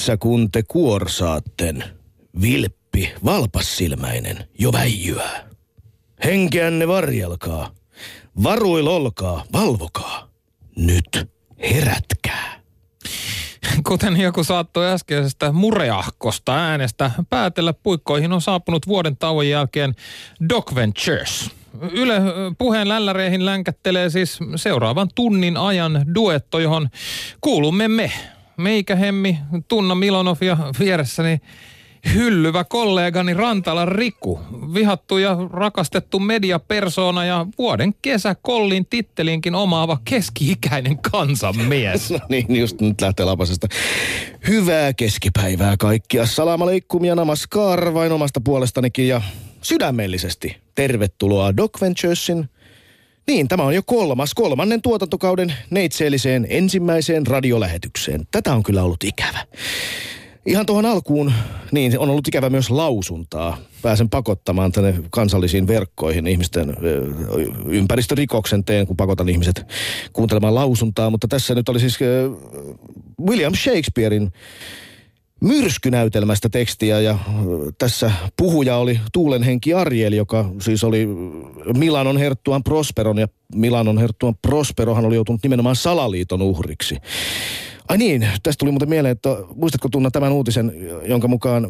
Tässä kun te kuorsaatten, vilppi, valpassilmäinen, jo väijyää. Henkeänne varjelkaa, varuil olkaa, valvokaa. Nyt herätkää. Kuten joku saattoi äskeisestä mureahkosta äänestä päätellä, puikkoihin on saapunut vuoden tauon jälkeen Doc Ventures. Yle puheen lälläreihin länkättelee siis seuraavan tunnin ajan duetto, johon kuulumme me. Meikähemmi, Tunna Milonov ja vieressäni hyllyvä kollegani Rantala Riku, vihattu ja rakastettu mediapersona ja vuoden kesäkollin tittelinkin omaava keski-ikäinen kansanmies. No niin, just nyt lähtee lapasesta. Hyvää keskipäivää kaikkia. Salam aleikum ja namaskar vain omasta puolestanikin ja sydämellisesti tervetuloa Doc Venturesin niin, tämä on jo kolmas, kolmannen tuotantokauden neitseelliseen ensimmäiseen radiolähetykseen. Tätä on kyllä ollut ikävä. Ihan tuohon alkuun, niin on ollut ikävä myös lausuntaa. Pääsen pakottamaan tänne kansallisiin verkkoihin ihmisten ympäristörikoksen teen, kun pakotan ihmiset kuuntelemaan lausuntaa. Mutta tässä nyt oli siis William Shakespearein myrskynäytelmästä tekstiä ja tässä puhuja oli Tuulenhenki Arjel, joka siis oli Milanon herttuan Prosperon ja Milanon herttuan Prosperohan oli joutunut nimenomaan salaliiton uhriksi. Ai niin, tästä tuli muuten mieleen, että muistatko Tunna tämän uutisen, jonka mukaan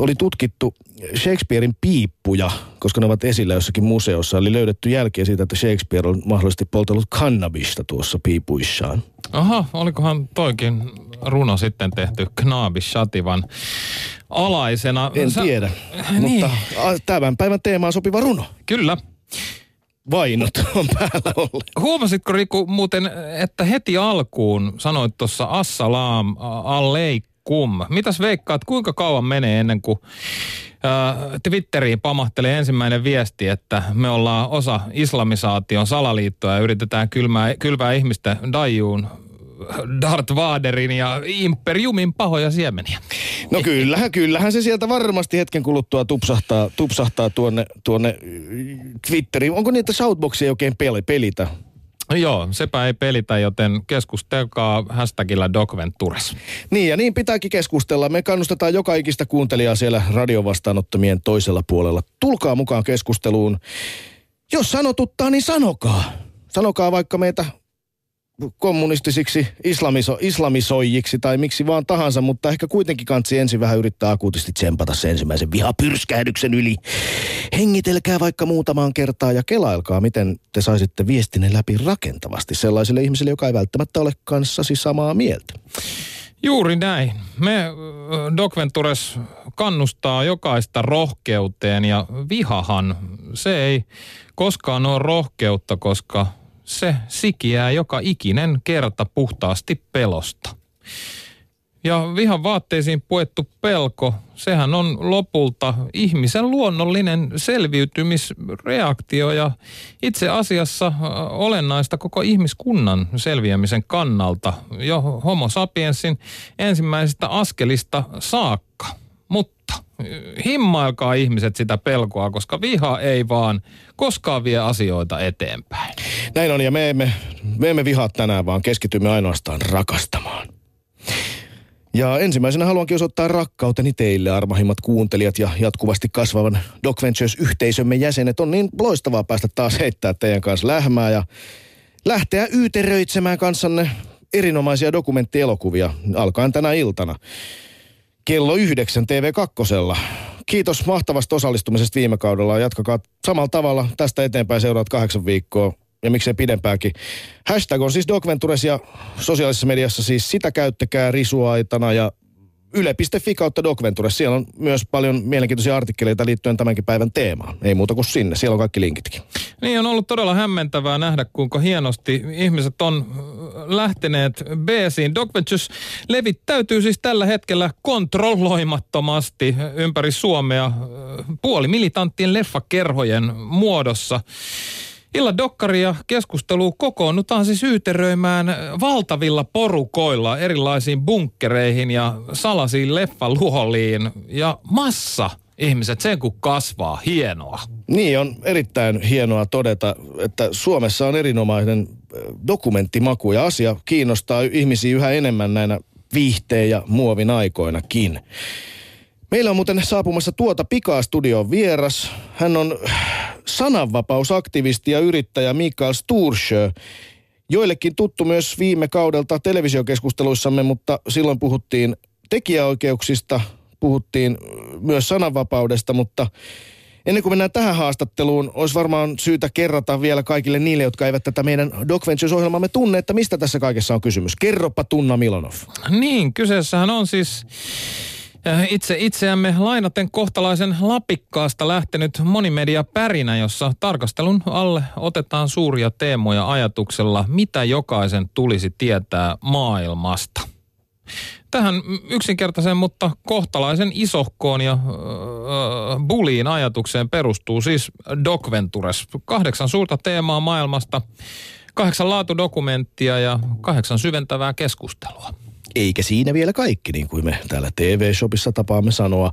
oli tutkittu Shakespearein piippuja, koska ne ovat esillä jossakin museossa. Eli löydetty jälkiä siitä, että Shakespeare on mahdollisesti poltellut kannabista tuossa piipuissaan. Aha, olikohan toikin runo sitten tehty Knaabi Shativan alaisena? En Sä- tiedä, Niin. mutta tämän päivän teemaan sopiva runo. Kyllä. Vainot on päällä ollut. Huomasitko Riku muuten, että heti alkuun sanoit tuossa assalaam aleikum. Mitäs veikkaat, kuinka kauan menee ennen kuin ää, Twitteriin pamahtelee ensimmäinen viesti, että me ollaan osa islamisaation salaliittoa ja yritetään kylmää, kylvää ihmistä dajuun Darth Vaderin ja Imperiumin pahoja siemeniä. No kyllähän, kyllähän se sieltä varmasti hetken kuluttua tupsahtaa, tupsahtaa tuonne, tuonne Twitteriin. Onko niitä shoutboxia oikein peli, pelitä? No Joo, sepä ei pelitä, joten keskustelkaa hashtagillä DocVentures. Niin ja niin pitääkin keskustella. Me kannustetaan joka ikistä kuuntelijaa siellä radiovastaanottomien toisella puolella. Tulkaa mukaan keskusteluun. Jos sanotuttaa, niin sanokaa. Sanokaa vaikka meitä kommunistisiksi islamiso, islamisoijiksi tai miksi vaan tahansa, mutta ehkä kuitenkin kansi ensin vähän yrittää akuutisti tsempata se ensimmäisen vihapyrskähdyksen yli. Hengitelkää vaikka muutamaan kertaa ja kelailkaa, miten te saisitte viestinne läpi rakentavasti sellaiselle ihmiselle, joka ei välttämättä ole kanssasi samaa mieltä. Juuri näin. Me ö, Doc Ventures kannustaa jokaista rohkeuteen ja vihahan, se ei koskaan ole rohkeutta, koska se sikiää joka ikinen kerta puhtaasti pelosta. Ja vihan vaatteisiin puettu pelko, sehän on lopulta ihmisen luonnollinen selviytymisreaktio ja itse asiassa olennaista koko ihmiskunnan selviämisen kannalta jo homo sapiensin ensimmäisistä askelista saakka. Himmailkaa ihmiset sitä pelkoa, koska viha ei vaan koskaan vie asioita eteenpäin. Näin on, ja me emme, me emme vihaa tänään, vaan keskitymme ainoastaan rakastamaan. Ja ensimmäisenä haluankin osoittaa rakkauteni teille, armahimmat kuuntelijat ja jatkuvasti kasvavan Doc Ventures-yhteisömme jäsenet. On niin loistavaa päästä taas heittää teidän kanssa lähmää ja lähteä yyteröitsemään kanssanne erinomaisia dokumenttielokuvia alkaen tänä iltana. Kello yhdeksän TV2. Kiitos mahtavasta osallistumisesta viime kaudella. Jatkakaa samalla tavalla tästä eteenpäin seuraat kahdeksan viikkoa ja miksei pidempääkin. Hashtag on siis Docventures ja sosiaalisessa mediassa siis sitä käyttäkää risuaitana ja yle.fi kautta Docventures. Siellä on myös paljon mielenkiintoisia artikkeleita liittyen tämänkin päivän teemaan. Ei muuta kuin sinne. Siellä on kaikki linkitkin. Niin on ollut todella hämmentävää nähdä, kuinka hienosti ihmiset on äh, lähteneet B-siin. Doc Ventures levittäytyy siis tällä hetkellä kontrolloimattomasti ympäri Suomea äh, puolimilitanttien leffakerhojen muodossa. Illan ja keskustelu kokoonnutaan siis yyteröimään valtavilla porukoilla erilaisiin bunkkereihin ja salasiin leffaluoliin ja massa ihmiset, sen kun kasvaa, hienoa. Niin, on erittäin hienoa todeta, että Suomessa on erinomainen dokumenttimaku ja asia kiinnostaa ihmisiä yhä enemmän näinä viihteen ja muovin aikoinakin. Meillä on muuten saapumassa tuota pikaa studion vieras. Hän on sananvapausaktivisti ja yrittäjä Mikael Stursjö. Joillekin tuttu myös viime kaudelta televisiokeskusteluissamme, mutta silloin puhuttiin tekijäoikeuksista, puhuttiin myös sananvapaudesta, mutta ennen kuin mennään tähän haastatteluun, olisi varmaan syytä kerrata vielä kaikille niille, jotka eivät tätä meidän Doc Ventures-ohjelmamme tunne, että mistä tässä kaikessa on kysymys. Kerropa Tunna Milonov. Niin, kyseessähän on siis itse itseämme lainaten kohtalaisen lapikkaasta lähtenyt monimedia pärinä, jossa tarkastelun alle otetaan suuria teemoja ajatuksella, mitä jokaisen tulisi tietää maailmasta. Tähän yksinkertaisen, mutta kohtalaisen isohkoon ja äh, buliin ajatukseen perustuu siis Doc Ventures. Kahdeksan suurta teemaa maailmasta, kahdeksan laatudokumenttia ja kahdeksan syventävää keskustelua. Eikä siinä vielä kaikki, niin kuin me täällä TV-shopissa tapaamme sanoa.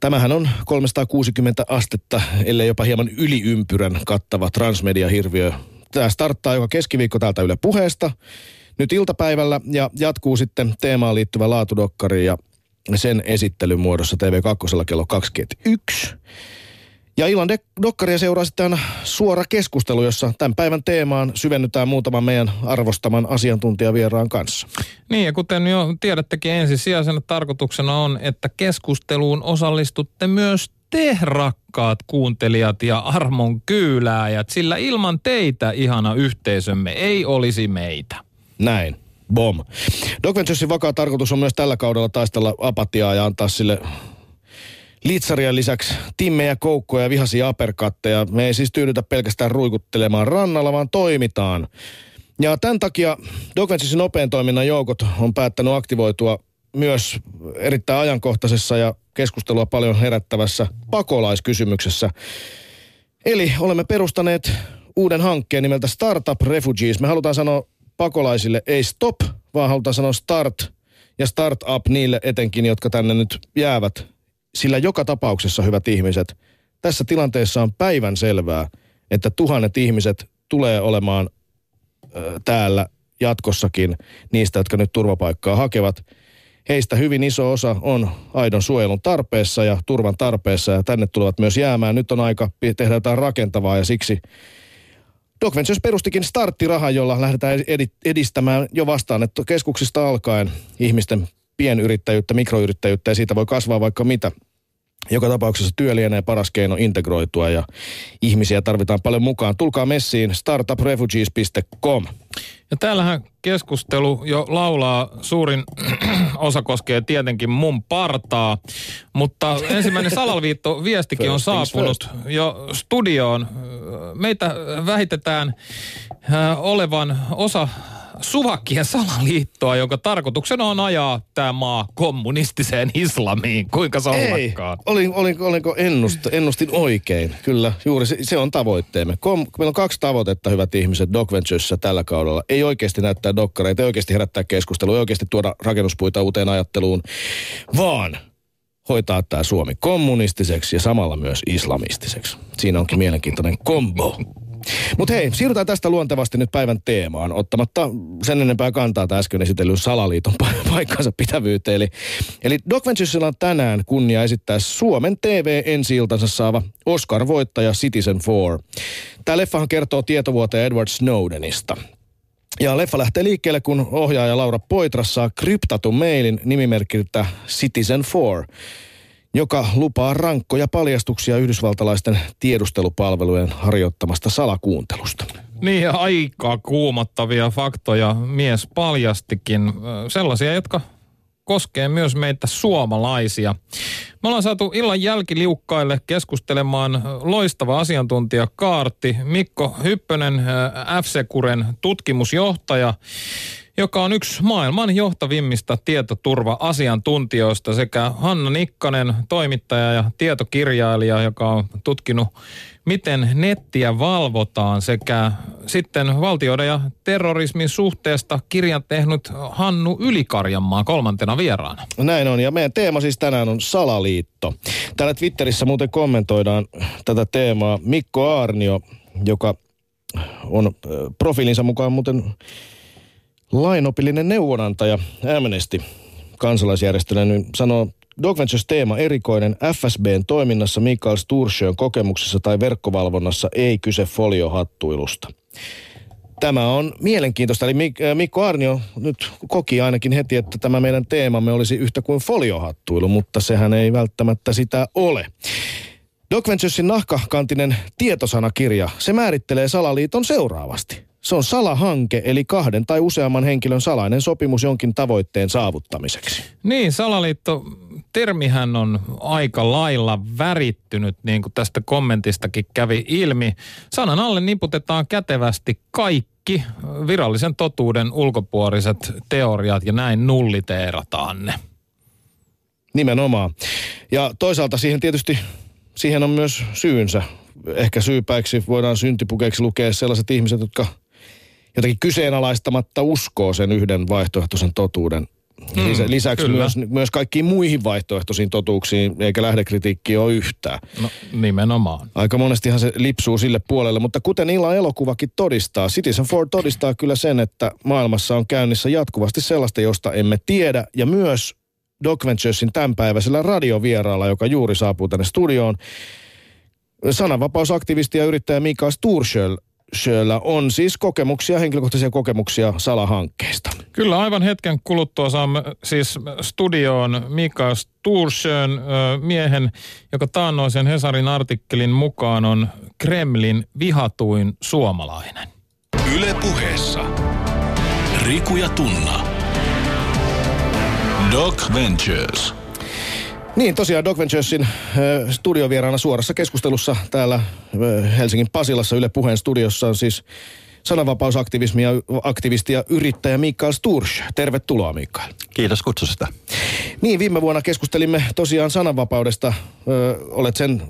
Tämähän on 360 astetta, ellei jopa hieman yliympyrän kattava transmedia-hirviö. Tämä starttaa joka keskiviikko täältä Yle puheesta nyt iltapäivällä ja jatkuu sitten teemaan liittyvä laatudokkari ja sen esittelyn muodossa TV2 kello 21. Ja illan de- dokkaria seuraa sitten suora keskustelu, jossa tämän päivän teemaan syvennytään muutaman meidän arvostaman asiantuntijavieraan kanssa. Niin ja kuten jo tiedättekin ensisijaisena tarkoituksena on, että keskusteluun osallistutte myös te rakkaat kuuntelijat ja armon kyylääjät, sillä ilman teitä ihana yhteisömme ei olisi meitä. Näin. Bom. Doc Venturesin vakaa tarkoitus on myös tällä kaudella taistella apatiaa ja antaa sille Litsarien lisäksi timmejä, koukkoja ja vihaisia aperkatteja. Me ei siis tyydytä pelkästään ruikuttelemaan rannalla, vaan toimitaan. Ja tämän takia Dogvensisin nopean toiminnan joukot on päättänyt aktivoitua myös erittäin ajankohtaisessa ja keskustelua paljon herättävässä pakolaiskysymyksessä. Eli olemme perustaneet uuden hankkeen nimeltä Startup Refugees. Me halutaan sanoa pakolaisille ei stop, vaan halutaan sanoa start ja startup niille etenkin, jotka tänne nyt jäävät sillä joka tapauksessa, hyvät ihmiset, tässä tilanteessa on päivän selvää, että tuhannet ihmiset tulee olemaan ö, täällä jatkossakin niistä, jotka nyt turvapaikkaa hakevat. Heistä hyvin iso osa on aidon suojelun tarpeessa ja turvan tarpeessa ja tänne tulevat myös jäämään. Nyt on aika tehdä jotain rakentavaa ja siksi Doc Ventures perustikin starttirahan, jolla lähdetään edistämään jo vastaan, että keskuksista alkaen ihmisten pienyrittäjyyttä, mikroyrittäjyyttä ja siitä voi kasvaa vaikka mitä. Joka tapauksessa työ lienee paras keino integroitua ja ihmisiä tarvitaan paljon mukaan. Tulkaa messiin startuprefugees.com. Ja täällähän keskustelu jo laulaa, suurin osa koskee tietenkin mun partaa, mutta ensimmäinen Salalviitto viestikin on saapunut jo studioon. Meitä vähitetään äh, olevan osa Suvakkien salaliittoa, jonka tarkoituksena on ajaa tämä maa kommunistiseen islamiin. Kuinka se Ei, olin, olin, olinko ennust, ennustin oikein. Kyllä, juuri se, se on tavoitteemme. Kom, meillä on kaksi tavoitetta, hyvät ihmiset, Doc Venturesissa tällä kaudella. Ei oikeasti näyttää dokkareita, ei oikeasti herättää keskustelua, ei oikeasti tuoda rakennuspuita uuteen ajatteluun, vaan hoitaa tämä Suomi kommunistiseksi ja samalla myös islamistiseksi. Siinä onkin mielenkiintoinen kombo. Mutta hei, siirrytään tästä luontevasti nyt päivän teemaan, ottamatta sen enempää kantaa tämä äsken esitellyn salaliiton paikkansa pitävyyteen. Eli, eli Doc Venturesilla on tänään kunnia esittää Suomen TV ensi saava Oscar-voittaja Citizen 4. Tämä leffahan kertoo tietovuoteen Edward Snowdenista. Ja leffa lähtee liikkeelle, kun ohjaaja Laura Poitras saa kryptatun mailin nimimerkiltä Citizen 4 joka lupaa rankkoja paljastuksia yhdysvaltalaisten tiedustelupalvelujen harjoittamasta salakuuntelusta. Niin, aika kuumottavia faktoja mies paljastikin. Sellaisia, jotka koskee myös meitä suomalaisia. Me ollaan saatu illan jälkiliukkaille keskustelemaan loistava asiantuntija Kaarti, Mikko Hyppönen, F-Sekuren tutkimusjohtaja joka on yksi maailman johtavimmista tietoturva-asiantuntijoista sekä Hanna Nikkanen, toimittaja ja tietokirjailija, joka on tutkinut miten nettiä valvotaan sekä sitten valtioiden ja terrorismin suhteesta kirjan tehnyt Hannu Ylikarjanmaa kolmantena vieraana. Näin on ja meidän teema siis tänään on salaliitto. Täällä Twitterissä muuten kommentoidaan tätä teemaa Mikko Aarnio, joka on profiilinsa mukaan muuten lainopillinen neuvonantaja Amnesty kansalaisjärjestölle, niin sanoo Dog Ventures teema erikoinen. FSBn toiminnassa Mikael Stursjön kokemuksessa tai verkkovalvonnassa ei kyse foliohattuilusta. Tämä on mielenkiintoista. Eli äh, Mikko Arnio nyt koki ainakin heti, että tämä meidän teemamme olisi yhtä kuin foliohattuilu, mutta sehän ei välttämättä sitä ole. Doc Venturesin nahkakantinen tietosanakirja, se määrittelee salaliiton seuraavasti. Se on salahanke, eli kahden tai useamman henkilön salainen sopimus jonkin tavoitteen saavuttamiseksi. Niin, salaliitto, termihän on aika lailla värittynyt, niin kuin tästä kommentistakin kävi ilmi. Sanan alle niputetaan kätevästi kaikki virallisen totuuden ulkopuoliset teoriat ja näin nulliteerataan ne. Nimenomaan. Ja toisaalta siihen tietysti, siihen on myös syynsä. Ehkä syypäiksi voidaan syntipukeiksi lukea sellaiset ihmiset, jotka – jotenkin kyseenalaistamatta uskoo sen yhden vaihtoehtoisen totuuden. Hmm, Lisäksi myös, myös kaikkiin muihin vaihtoehtoisiin totuuksiin, eikä lähdekritiikki ole yhtään. No nimenomaan. Aika monestihan se lipsuu sille puolelle, mutta kuten illan elokuvakin todistaa, Citizen Four todistaa kyllä sen, että maailmassa on käynnissä jatkuvasti sellaista, josta emme tiedä, ja myös Doc Venturesin tämänpäiväisellä radiovieraalla, joka juuri saapuu tänne studioon, sananvapausaktivisti ja yrittäjä Mika Sturschöl Sjöllä on siis kokemuksia, henkilökohtaisia kokemuksia salahankkeista. Kyllä, aivan hetken kuluttua saamme siis studioon Mika Stursjön miehen, joka taannoisen Hesarin artikkelin mukaan on Kremlin vihatuin suomalainen. Yle puheessa. Riku ja Tunna. Doc Ventures. Niin, tosiaan Doc Venturesin äh, studiovieraana suorassa keskustelussa täällä äh, Helsingin Pasilassa Yle Puheen studiossa on siis sananvapausaktivismi ja aktivisti ja yrittäjä Mikael Stursch. Tervetuloa Mikael. Kiitos kutsusta. Niin, viime vuonna keskustelimme tosiaan sananvapaudesta. Ö, olet sen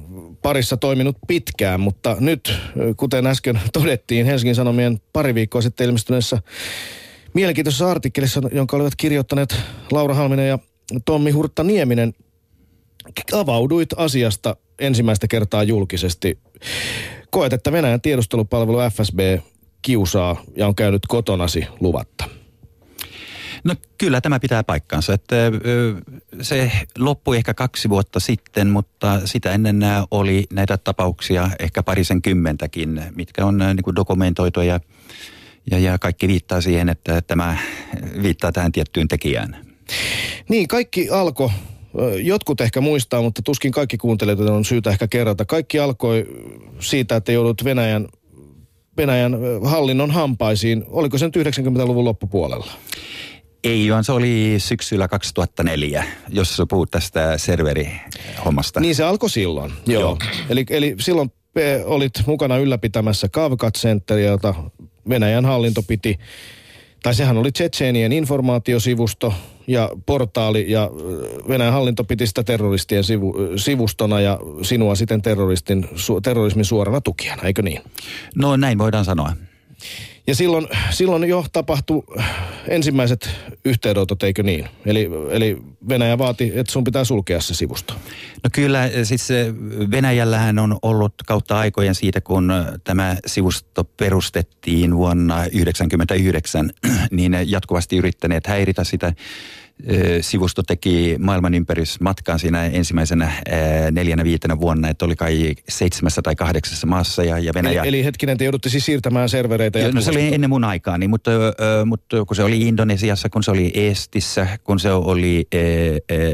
parissa toiminut pitkään, mutta nyt, kuten äsken todettiin Helsingin Sanomien pari viikkoa sitten ilmestyneessä mielenkiintoisessa artikkelissa, jonka olivat kirjoittaneet Laura Halminen ja Tommi Hurtta Nieminen, avauduit asiasta ensimmäistä kertaa julkisesti. Koet, että Venäjän tiedustelupalvelu FSB kiusaa ja on käynyt kotonasi luvatta. No kyllä tämä pitää paikkansa. Että, se loppui ehkä kaksi vuotta sitten, mutta sitä ennen oli näitä tapauksia ehkä parisen kymmentäkin, mitkä on niin kuin dokumentoitu ja, ja, ja kaikki viittaa siihen, että tämä viittaa tähän tiettyyn tekijään. Niin, kaikki alkoi Jotkut ehkä muistaa, mutta tuskin kaikki kuuntelijat on syytä ehkä kerrata. Kaikki alkoi siitä, että joudut Venäjän, Venäjän hallinnon hampaisiin. Oliko se nyt 90-luvun loppupuolella? Ei, vaan se oli syksyllä 2004, jos puhut tästä serverihommasta. Niin se alkoi silloin, joo. joo. Eli, eli silloin olit mukana ylläpitämässä Kavkat Centeria, jota Venäjän hallinto piti tai sehän oli Tsetseenien informaatiosivusto ja portaali ja Venäjän hallinto piti sitä terroristien sivu, sivustona ja sinua sitten terroristin, terrorismin suorana tukijana, eikö niin? No näin voidaan sanoa. Ja silloin, silloin jo tapahtui ensimmäiset yhteydenotot, eikö niin? Eli, eli Venäjä vaati, että sun pitää sulkea se sivusto. No kyllä, siis Venäjällähän on ollut kautta aikojen siitä, kun tämä sivusto perustettiin vuonna 1999, niin jatkuvasti yrittäneet häiritä sitä sivusto teki maailmanympärysmatkan siinä ensimmäisenä neljänä viitenä vuonna, että oli kai seitsemässä tai kahdeksassa maassa ja, ja Venäjä... Eli, eli hetkinen, te joudutte siis siirtämään servereitä? Ja no se oli ennen mun aikaani, mutta, mutta kun se oli Indonesiassa, kun se oli Estissä, kun se oli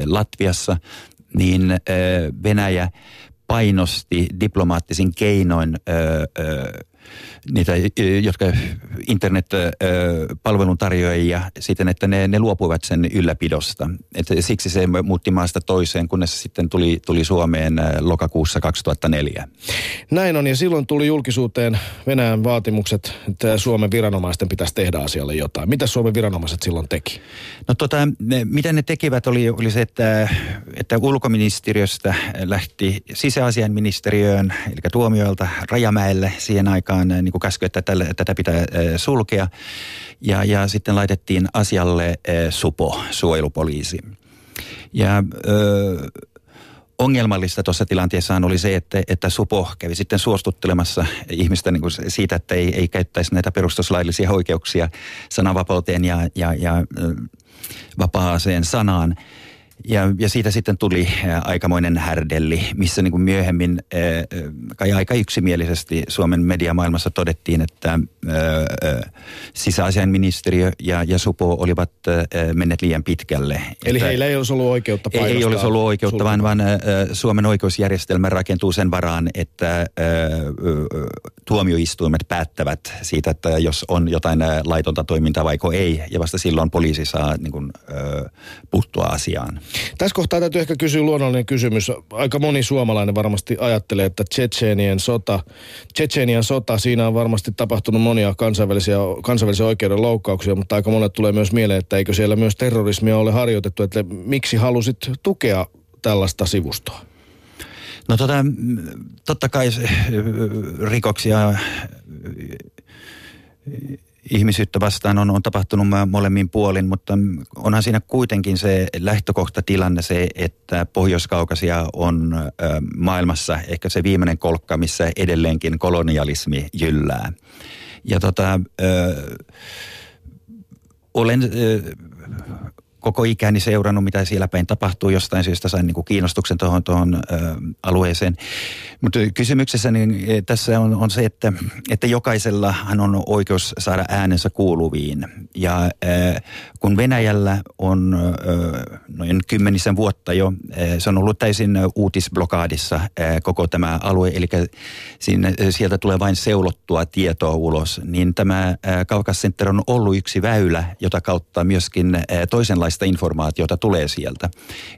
Latviassa, niin Venäjä painosti diplomaattisin keinoin niitä, jotka internet-palveluntarjoajia siten, että ne, ne luopuivat sen ylläpidosta. Et siksi se muutti maasta toiseen, kunnes sitten tuli, tuli Suomeen lokakuussa 2004. Näin on, ja silloin tuli julkisuuteen Venäjän vaatimukset, että Suomen viranomaisten pitäisi tehdä asialle jotain. Mitä Suomen viranomaiset silloin teki? No tota, ne, mitä ne tekivät oli, oli se, että, että ulkoministeriöstä lähti sisäasiainministeriöön, eli tuomioilta Rajamäelle siihen aikaan niin kuin käsky, että tälle, tätä pitää sulkea. Ja, ja sitten laitettiin asialle SUPO, suojelupoliisi. Ja ö, ongelmallista tuossa tilanteessa oli se, että, että Supo kävi sitten suostuttelemassa ihmistä niin kuin siitä, että ei, ei käyttäisi näitä perustuslaillisia oikeuksia sananvapauteen ja, ja, ja vapaaseen sanaan. Ja, ja siitä sitten tuli aikamoinen härdelli, missä niin kuin myöhemmin kai aika yksimielisesti Suomen mediamaailmassa todettiin, että sisäasiainministeriö ja, ja Supo olivat menneet liian pitkälle. Eli että heillä ei olisi ollut oikeutta ei, ei olisi ollut oikeutta, vaan, vaan Suomen oikeusjärjestelmä rakentuu sen varaan, että tuomioistuimet päättävät siitä, että jos on jotain laitonta toimintaa vaiko ei, ja vasta silloin poliisi saa niin kuin, puuttua asiaan. Tässä kohtaa täytyy ehkä kysyä luonnollinen kysymys. Aika moni suomalainen varmasti ajattelee, että Tsetseenien sota, Tsetseenian sota, siinä on varmasti tapahtunut monia kansainvälisiä, kansainvälisiä oikeuden loukkauksia, mutta aika monet tulee myös mieleen, että eikö siellä myös terrorismia ole harjoitettu, että miksi halusit tukea tällaista sivustoa? No tota, totta kai rikoksia ihmisyyttä vastaan on, on tapahtunut molemmin puolin, mutta onhan siinä kuitenkin se lähtökohtatilanne se, että Pohjois-Kaukasia on maailmassa ehkä se viimeinen kolkka, missä edelleenkin kolonialismi jyllää. Ja tota, ö, olen ö, koko ikäni seurannut, mitä siellä päin tapahtuu. Jostain syystä sain niin kuin kiinnostuksen tuohon, tuohon alueeseen. Mutta kysymyksessä niin e, tässä on, on se, että, että jokaisellahan on oikeus saada äänensä kuuluviin. Ja äh, kun Venäjällä on äh, noin kymmenisen vuotta jo, äh, se on ollut täysin uutisblokaadissa äh, koko tämä alue, eli siinä, sieltä tulee vain seulottua tietoa ulos, niin tämä Kaukas Center on ollut yksi väylä, jota kautta myöskin äh, toisenlaista informaatiota tulee sieltä.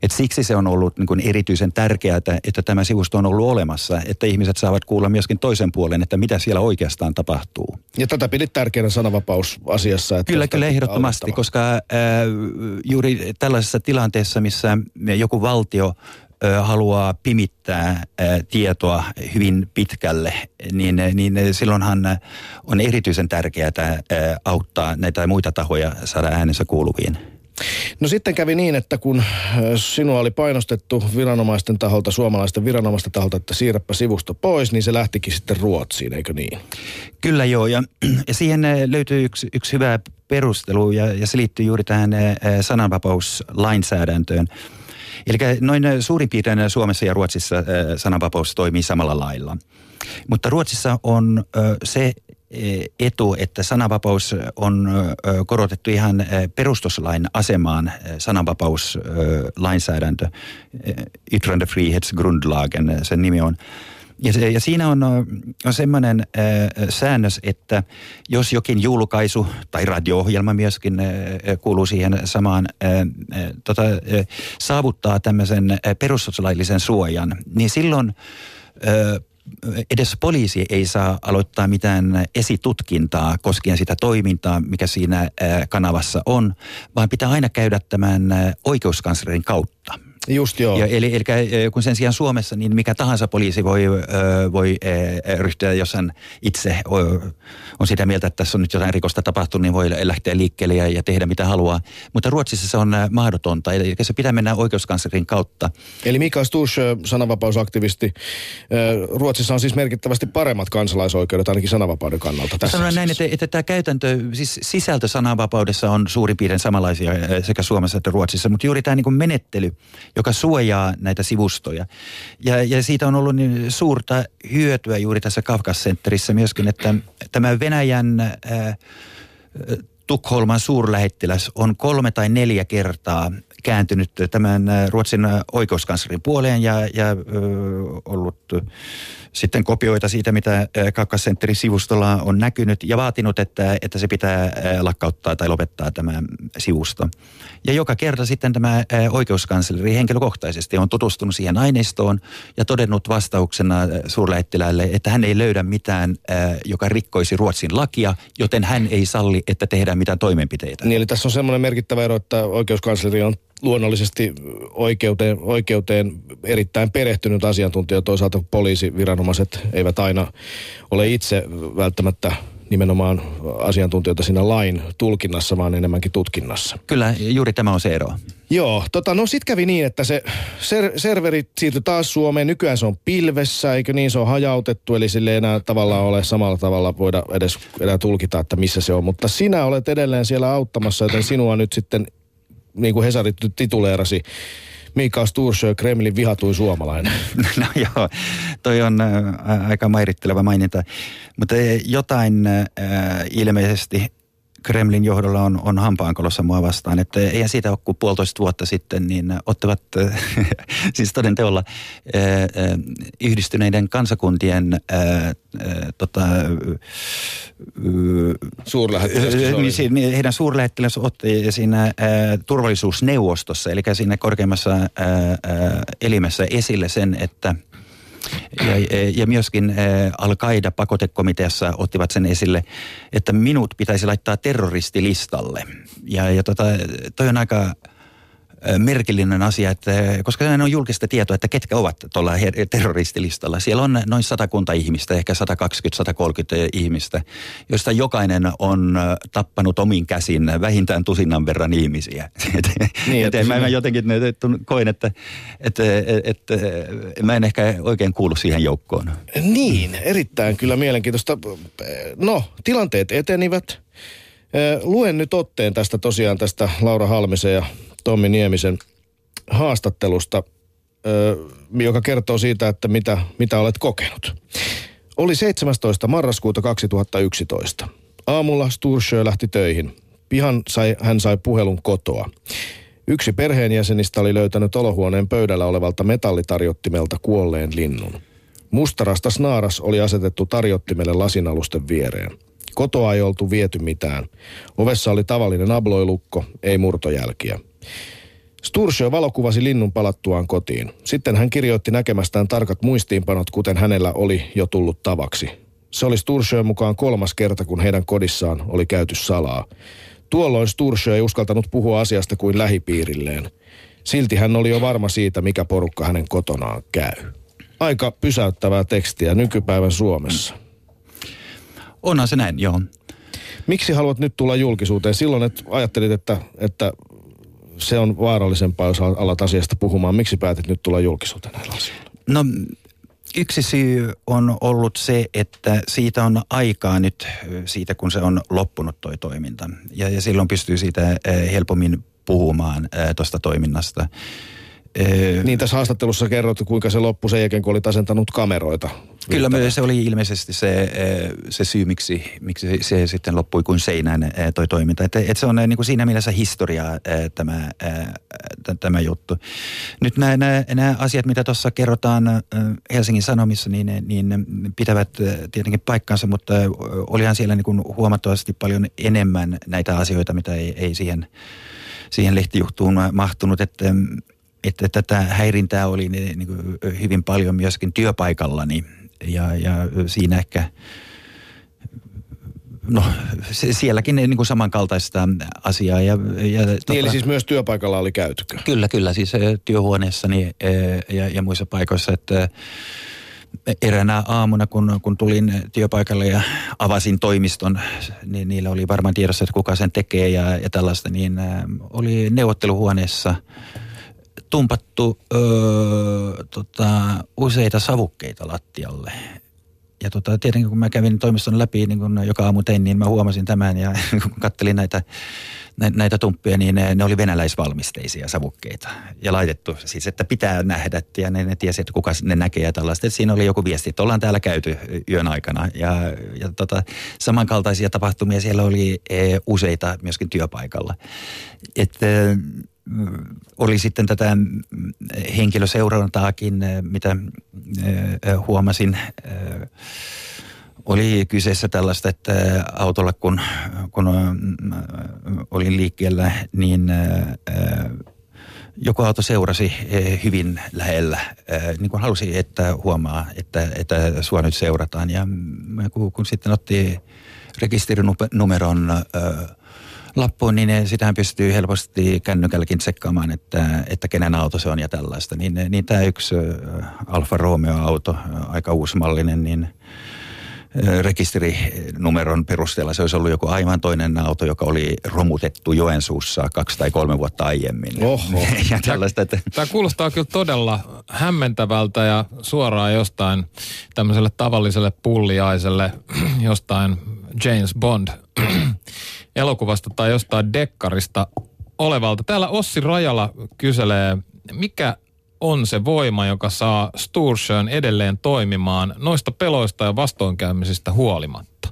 Et siksi se on ollut niin kuin erityisen tärkeää, että, että tämä sivusto on ollut olemassa että ihmiset saavat kuulla myöskin toisen puolen, että mitä siellä oikeastaan tapahtuu. Ja tätä pidit tärkeänä sananvapausasiassa. Että kyllä, kyllä ehdottomasti, koska äh, juuri tällaisessa tilanteessa, missä joku valtio haluaa pimittää tietoa hyvin pitkälle, niin, niin silloinhan on erityisen tärkeää auttaa näitä muita tahoja saada äänensä kuuluviin. No sitten kävi niin, että kun äh, sinua oli painostettu viranomaisten taholta, suomalaisten viranomaisten taholta, että siirräpä sivusto pois, niin se lähtikin sitten Ruotsiin, eikö niin? Kyllä joo, ja, ja siihen äh, löytyy yksi, yksi hyvä perustelu, ja, ja se liittyy juuri tähän äh, sananvapauslainsäädäntöön. Eli noin suurin piirtein Suomessa ja Ruotsissa sananvapaus toimii samalla lailla. Mutta Ruotsissa on se etu, että sananvapaus on korotettu ihan perustuslain asemaan sananvapauslainsäädäntö, yttrandefrihetsgrundlagen sen nimi on. Ja, se, ja siinä on, on semmoinen äh, säännös, että jos jokin julkaisu tai radio-ohjelma myöskin äh, kuuluu siihen samaan, äh, tota, äh, saavuttaa tämmöisen äh, perustuslaillisen suojan, niin silloin äh, edes poliisi ei saa aloittaa mitään esitutkintaa koskien sitä toimintaa, mikä siinä kanavassa on, vaan pitää aina käydä tämän oikeuskanslerin kautta. Just joo. Ja eli, eli kun sen sijaan Suomessa, niin mikä tahansa poliisi voi, voi ryhtyä, jos hän itse on sitä mieltä, että tässä on nyt jotain rikosta tapahtunut, niin voi lähteä liikkeelle ja, ja tehdä mitä haluaa. Mutta Ruotsissa se on mahdotonta, eli se pitää mennä oikeuskanslerin kautta. Eli Mika Stusch, sananvapausaktivisti, Ruotsissa on siis merkittävästi paremmat kansalaisoikeudet ainakin sananvapauden kannalta. Tässä Sanon näin, että, että tämä käytäntö, siis sisältö sananvapaudessa on suurin piirtein samanlaisia sekä Suomessa että Ruotsissa, mutta juuri tämä niin menettely, joka suojaa näitä sivustoja. Ja, ja siitä on ollut niin suurta hyötyä juuri tässä Kafkas Centerissä myöskin, että tämä Venäjän äh, Tukholman suurlähettiläs on kolme tai neljä kertaa kääntynyt tämän Ruotsin oikeuskanslerin puoleen ja, ja ö, ollut sitten kopioita siitä, mitä Kakkasentterin sivustolla on näkynyt ja vaatinut, että, että se pitää lakkauttaa tai lopettaa tämä sivusto. Ja joka kerta sitten tämä oikeuskansleri henkilökohtaisesti on tutustunut siihen aineistoon ja todennut vastauksena suurlähettiläälle, että hän ei löydä mitään, joka rikkoisi Ruotsin lakia, joten hän ei salli, että tehdään mitään toimenpiteitä. Niin eli tässä on semmoinen merkittävä ero, että oikeuskansleri on luonnollisesti oikeuteen, oikeuteen erittäin perehtynyt asiantuntija. Toisaalta poliisiviranomaiset eivät aina ole itse välttämättä nimenomaan asiantuntijoita siinä lain tulkinnassa, vaan enemmänkin tutkinnassa. Kyllä, juuri tämä on se ero. Joo, tota, no sit kävi niin, että se ser- serveri siirtyi taas Suomeen. Nykyään se on pilvessä, eikö niin, se on hajautettu, eli sille ei enää tavallaan ole samalla tavalla voida edes enää tulkita, että missä se on. Mutta sinä olet edelleen siellä auttamassa, joten sinua nyt sitten, niin kuin Hesari tituleerasi, Mikael Stursjö, Kremlin vihatui suomalainen. No joo, toi on äh, aika mairitteleva maininta. Mutta jotain äh, ilmeisesti Kremlin johdolla on, on hampaankolossa mua vastaan. Että eihän siitä ole kuin puolitoista vuotta sitten, niin ottavat siis toden teolla yhdistyneiden kansakuntien tota, niin heidän suurlähettilänsä otti siinä turvallisuusneuvostossa, eli siinä korkeimmassa elimessä esille sen, että – ja, ja myöskin äh, Al-Qaida-pakotekomiteassa ottivat sen esille, että minut pitäisi laittaa terroristilistalle. Ja, ja tota, toi on aika merkillinen asia, että koska on julkista tietoa, että ketkä ovat tuolla terroristilistalla. Siellä on noin satakunta ihmistä, ehkä 120-130 ihmistä, joista jokainen on tappanut omin käsin vähintään tusinnan verran ihmisiä. Niin, että mä, mä jotenkin koin, että, että, että, että mä en ehkä oikein kuulu siihen joukkoon. Niin, erittäin kyllä mielenkiintoista. No, tilanteet etenivät. Luen nyt otteen tästä tosiaan tästä Laura Halmisen ja Tommi Niemisen haastattelusta, joka kertoo siitä, että mitä, mitä olet kokenut. Oli 17. marraskuuta 2011. Aamulla Stursjö lähti töihin. Pihan sai, hän sai puhelun kotoa. Yksi perheenjäsenistä oli löytänyt olohuoneen pöydällä olevalta metallitarjottimelta kuolleen linnun. Mustarastas naaras oli asetettu tarjottimelle lasinalusten viereen. Kotoa ei oltu viety mitään. Ovessa oli tavallinen abloilukko, ei murtojälkiä. Stursjö valokuvasi linnun palattuaan kotiin. Sitten hän kirjoitti näkemästään tarkat muistiinpanot, kuten hänellä oli jo tullut tavaksi. Se oli Stursjön mukaan kolmas kerta, kun heidän kodissaan oli käyty salaa. Tuolloin Stursjö ei uskaltanut puhua asiasta kuin lähipiirilleen. Silti hän oli jo varma siitä, mikä porukka hänen kotonaan käy. Aika pysäyttävää tekstiä nykypäivän Suomessa. Onhan se näin, joo. Miksi haluat nyt tulla julkisuuteen? Silloin että ajattelit, että, että se on vaarallisempaa, jos alat asiasta puhumaan. Miksi päätit nyt tulla julkisuuteen näillä asioilla? No yksi syy on ollut se, että siitä on aikaa nyt siitä, kun se on loppunut toi toiminta. Ja, ja silloin pystyy siitä helpommin puhumaan tuosta toiminnasta. Niin tässä haastattelussa kerrot, kuinka se loppui sen jälkeen, kun olit asentanut kameroita. Kyllä myös se oli ilmeisesti se, se syy, miksi, miksi se sitten loppui kuin seinään toi toiminta. Että et se on niin kuin siinä mielessä historiaa tämä, tämä juttu. Nyt nämä, nämä, nämä asiat, mitä tuossa kerrotaan Helsingin Sanomissa, niin, niin pitävät tietenkin paikkansa, mutta olihan siellä niin kuin huomattavasti paljon enemmän näitä asioita, mitä ei, ei siihen, siihen lehtijuhtuun mahtunut. Että että tätä häirintää oli niin, kuin hyvin paljon myöskin työpaikallani ja, ja siinä ehkä no sielläkin niin kuin samankaltaista asiaa. Ja, ja, niin, tota, eli siis myös työpaikalla oli käytykö? Kyllä, kyllä, siis työhuoneessani ja, ja muissa paikoissa, että eräänä aamuna, kun, kun tulin työpaikalle ja avasin toimiston, niin niillä oli varmaan tiedossa, että kuka sen tekee ja, ja tällaista, niin oli neuvotteluhuoneessa – tumpattu öö, tota, useita savukkeita lattialle. Ja tota, tietenkin kun mä kävin toimiston läpi, niin kun joka aamu tein, niin mä huomasin tämän ja kun kattelin näitä, näitä tumppia, niin ne, ne oli venäläisvalmisteisia savukkeita. Ja laitettu siis, että pitää nähdä, ja ne, ne tiesi, että kuka ne näkee ja tällaista. Että siinä oli joku viesti, että ollaan täällä käyty yön aikana. Ja, ja tota, samankaltaisia tapahtumia siellä oli e, useita myöskin työpaikalla. Että oli sitten tätä henkilöseurantaakin, mitä huomasin. Oli kyseessä tällaista, että autolla kun, kun olin liikkeellä, niin joku auto seurasi hyvin lähellä, niin kuin halusi, että huomaa, että, että sua nyt seurataan. Ja kun, kun sitten otti rekisterinumeron lappuun, niin sitähän pystyy helposti kännykälläkin tsekkaamaan, että, että kenen auto se on ja tällaista. Niin, niin tämä yksi Alfa Romeo-auto, aika uusmallinen, niin rekisterinumeron perusteella se olisi ollut joku aivan toinen auto, joka oli romutettu Joensuussa kaksi tai kolme vuotta aiemmin. Oho. ja tällaista, että... Tämä kuulostaa kyllä todella hämmentävältä ja suoraan jostain tämmöiselle tavalliselle pulliaiselle jostain James Bond elokuvasta tai jostain dekkarista olevalta. Täällä Ossi Rajala kyselee, mikä on se voima, joka saa Stursjön edelleen toimimaan noista peloista ja vastoinkäymisistä huolimatta?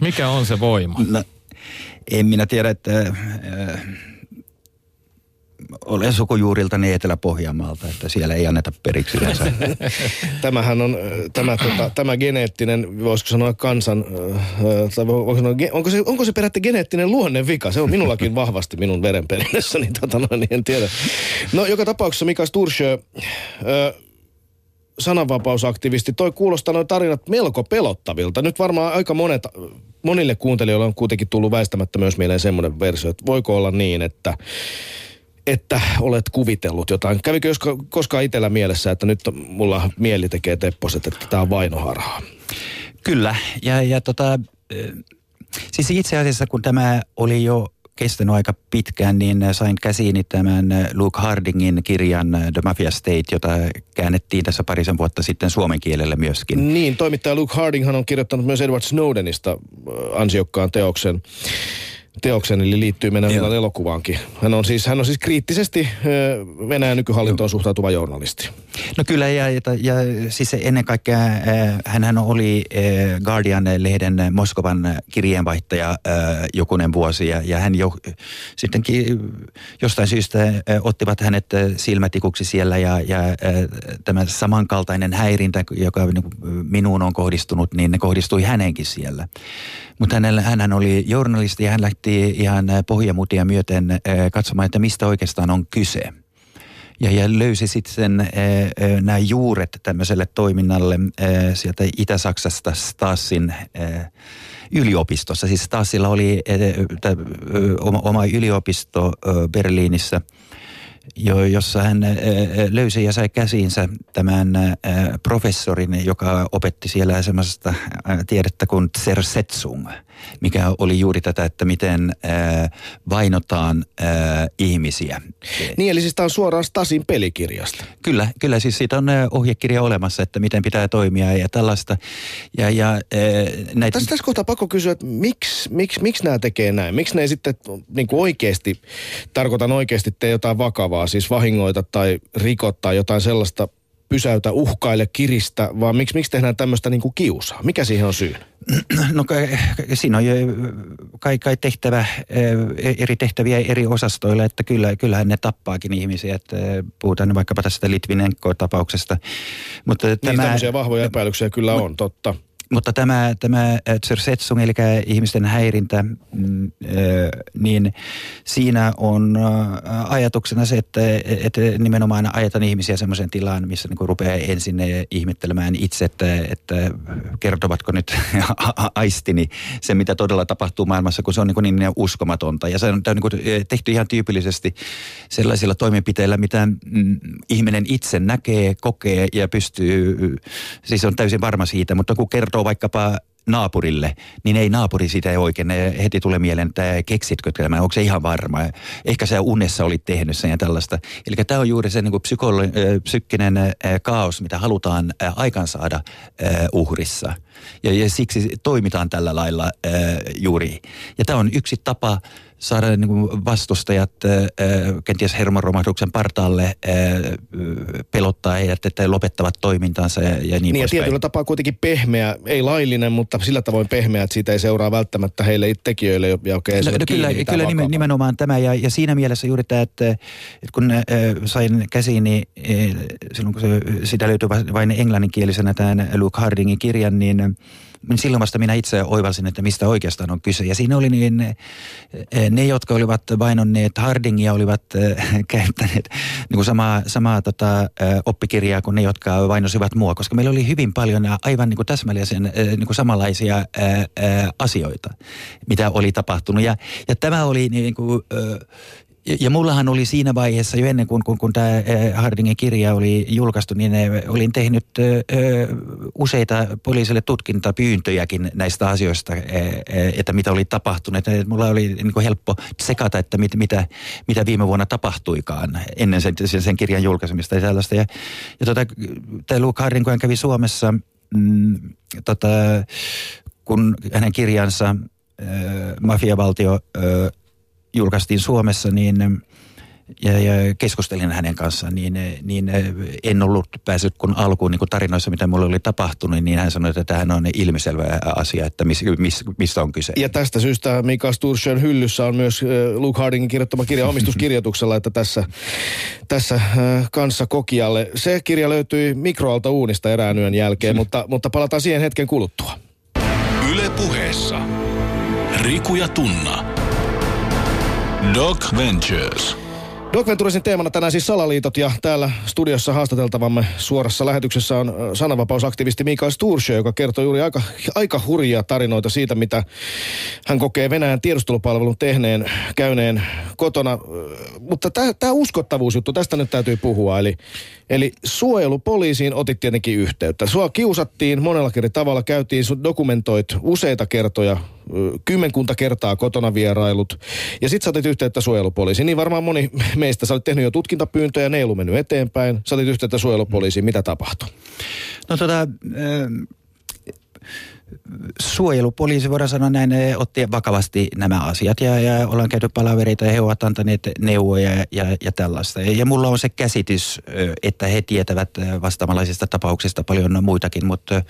Mikä on se voima? No, en minä tiedä, että äh, olen sukujuuriltani Etelä-Pohjanmaalta, että siellä ei anneta periksi yleensä. Tämähän on tämä, tota, tämä geneettinen, voisiko sanoa kansan, tai voisiko sanoa, onko, se, onko se perätti geneettinen luonnevika? Se on minullakin vahvasti minun verenperinnässä, niin, tota, no, niin en tiedä. No joka tapauksessa Mika Stursjö, sananvapausaktivisti, toi kuulostaa noin tarinat melko pelottavilta. Nyt varmaan aika monet, monille kuuntelijoille on kuitenkin tullut väistämättä myös mieleen semmoinen versio, että voiko olla niin, että että olet kuvitellut jotain. Kävikö koskaan itsellä mielessä, että nyt mulla mieli tekee tepposet, että tämä on vainoharhaa? Kyllä, ja, ja tota, siis itse asiassa kun tämä oli jo kestänyt aika pitkään, niin sain käsiini tämän Luke Hardingin kirjan The Mafia State, jota käännettiin tässä parisen vuotta sitten suomen kielelle myöskin. Niin, toimittaja Luke Hardinghan on kirjoittanut myös Edward Snowdenista ansiokkaan teoksen teoksen, eli liittyy menevällä elokuvaankin. Hän on siis, hän on siis kriittisesti Venäjän nykyhallintoon suhtautuva journalisti. No kyllä, ja, ja, ja siis ennen kaikkea hän oli Guardian-lehden Moskovan kirjeenvaihtaja jokunen vuosi, ja, ja hän jo sittenkin jostain syystä ottivat hänet silmätikuksi siellä, ja, ja tämä samankaltainen häirintä, joka niin minuun on kohdistunut, niin ne kohdistui hänenkin siellä. Mutta hän oli journalisti ja hän lähti ihan pohjamutia myöten äh, katsomaan, että mistä oikeastaan on kyse. Ja, löysi sitten äh, äh, nämä juuret tämmöiselle toiminnalle sieltä Itä-Saksasta Stassin yliopistossa. Siis Stassilla oli oma yliopisto Berliinissä – jo, jossa hän löysi ja sai käsiinsä tämän professorin, joka opetti siellä semmoista tiedettä kuin Zersetzung, mikä oli juuri tätä, että miten vainotaan ihmisiä. Niin, eli siis tämä on suoraan Stasin pelikirjasta. Kyllä, kyllä siis siitä on ohjekirja olemassa, että miten pitää toimia ja tällaista. Ja, ja, näitä... Tässä, tässä kohtaa pakko kysyä, että miksi, miksi, miksi nämä tekee näin? Miksi ne ei sitten niin kuin oikeasti, tarkoitan oikeasti, tee jotain vakavaa? Vakavaa, siis vahingoita tai rikottaa jotain sellaista pysäytä, uhkaile, kiristä, vaan miksi, miksi tehdään tämmöistä niin kuin kiusaa? Mikä siihen on syy? No siinä on jo kai, kai tehtävä, eri tehtäviä eri osastoilla, että kyllä, kyllähän ne tappaakin ihmisiä. Että puhutaan vaikkapa tästä Litvinenko-tapauksesta. Mutta niin, tämä, tämmöisiä vahvoja epäilyksiä kyllä on, totta. Mutta tämä, tämä Tsersetsung, eli ihmisten häirintä, mm, niin siinä on ajatuksena se, että, että nimenomaan ajetaan ihmisiä sellaisen tilaan, missä niin rupeaa ensin ihmettelemään itse, että, että kertovatko nyt aistini se, mitä todella tapahtuu maailmassa, kun se on niin, niin uskomatonta. Ja se on, on niin tehty ihan tyypillisesti sellaisilla toimenpiteillä, mitä mm, ihminen itse näkee, kokee ja pystyy, siis on täysin varma siitä, mutta kun kertoo kertoo vaikkapa naapurille, niin ei naapuri sitä ei oikein heti tule mieleen, että keksitkö tämä, onko se ihan varma. Ehkä sä unessa olit tehnyt sen ja tällaista. Eli tämä on juuri se niin psykkinen kaos, mitä halutaan aikansaada uhrissa. Ja, ja siksi toimitaan tällä lailla juuri. Ja tämä on yksi tapa saada niin kuin vastustajat kenties hermoromahduksen partaalle pelottaa heidät, että he lopettavat toimintansa ja, ja niin, Niin ja tietyllä tapaa kuitenkin pehmeä, ei laillinen, mutta sillä tavoin pehmeä, että siitä ei seuraa välttämättä heille tekijöille, jotka ei No, no, kyllä, kyllä nimen, nimenomaan tämä ja, ja siinä mielessä juuri tämä, että, että kun äh, sain käsiini äh, silloin kun se, sitä löytyy va- vain englanninkielisenä tämän Luke Hardingin kirjan, niin äh, niin silloin vasta minä itse oivalsin, että mistä oikeastaan on kyse. Ja siinä oli niin, äh, ne, jotka olivat vainonneet Hardingia, olivat äh, käyttäneet niin kuin samaa, samaa tota, äh, oppikirjaa kuin ne, jotka vainosivat mua. Koska meillä oli hyvin paljon aivan niin kuin täsmällisen niin kuin samanlaisia asioita, mitä oli tapahtunut. Ja, ja tämä oli niin kuin, ja, mullahan oli siinä vaiheessa jo ennen kuin, kun, kun tämä Hardingin kirja oli julkaistu, niin olin tehnyt äh, useita poliisille tutkintapyyntöjäkin näistä asioista, että mitä oli tapahtunut. Mulla oli niin kuin helppo sekata, että mit, mitä, mitä viime vuonna tapahtuikaan ennen sen, sen, kirjan julkaisemista ja tällaista. Ja, ja tota, tämä Luke Harding, kun kävi Suomessa, mm, tota, kun hänen kirjansa Mafiavaltio julkaistiin Suomessa, niin ja, ja keskustelin hänen kanssaan, niin, niin en ollut päässyt kun alkuun niin kun tarinoissa, mitä mulle oli tapahtunut, niin hän sanoi, että tämähän on ilmiselvä asia, että mis, mis, mistä on kyse. Ja tästä syystä Mika Sturgeon hyllyssä on myös äh, Luke Hardingin kirjoittama kirja omistuskirjoituksella, että tässä, tässä äh, kanssa kokijalle. Se kirja löytyi mikroalta uunista erään yön jälkeen, mutta, mutta palataan siihen hetken kuluttua. Yle puheessa. Riku ja Tunna. Doc Ventures. Doc Venturesin teemana tänään siis salaliitot ja täällä studiossa haastateltavamme suorassa lähetyksessä on sananvapausaktivisti Mikael Sturge, joka kertoo juuri aika, aika hurjia tarinoita siitä, mitä hän kokee Venäjän tiedustelupalvelun tehneen, käyneen kotona. Mutta tämä uskottavuusjuttu, tästä nyt täytyy puhua. Eli, eli suojelupoliisiin otit tietenkin yhteyttä. Sua kiusattiin monellakin eri tavalla, käytiin, sun dokumentoit useita kertoja, kymmenkunta kertaa kotona vierailut. Ja sit sä otit yhteyttä suojelupoliisiin. Niin varmaan moni meistä, sä olit tehnyt jo tutkintapyyntöjä, ne ei ollut mennyt eteenpäin. Sä otit yhteyttä suojelupoliisiin, mitä tapahtui? No tota, äh, suojelupoliisi, voidaan sanoa näin, otti vakavasti nämä asiat ja, ja ollaan käyty palavereita ja he ovat antaneet neuvoja ja, ja, ja tällaista. Ja, mulla on se käsitys, että he tietävät ö, vastaavanlaisista tapauksista paljon muitakin, mutta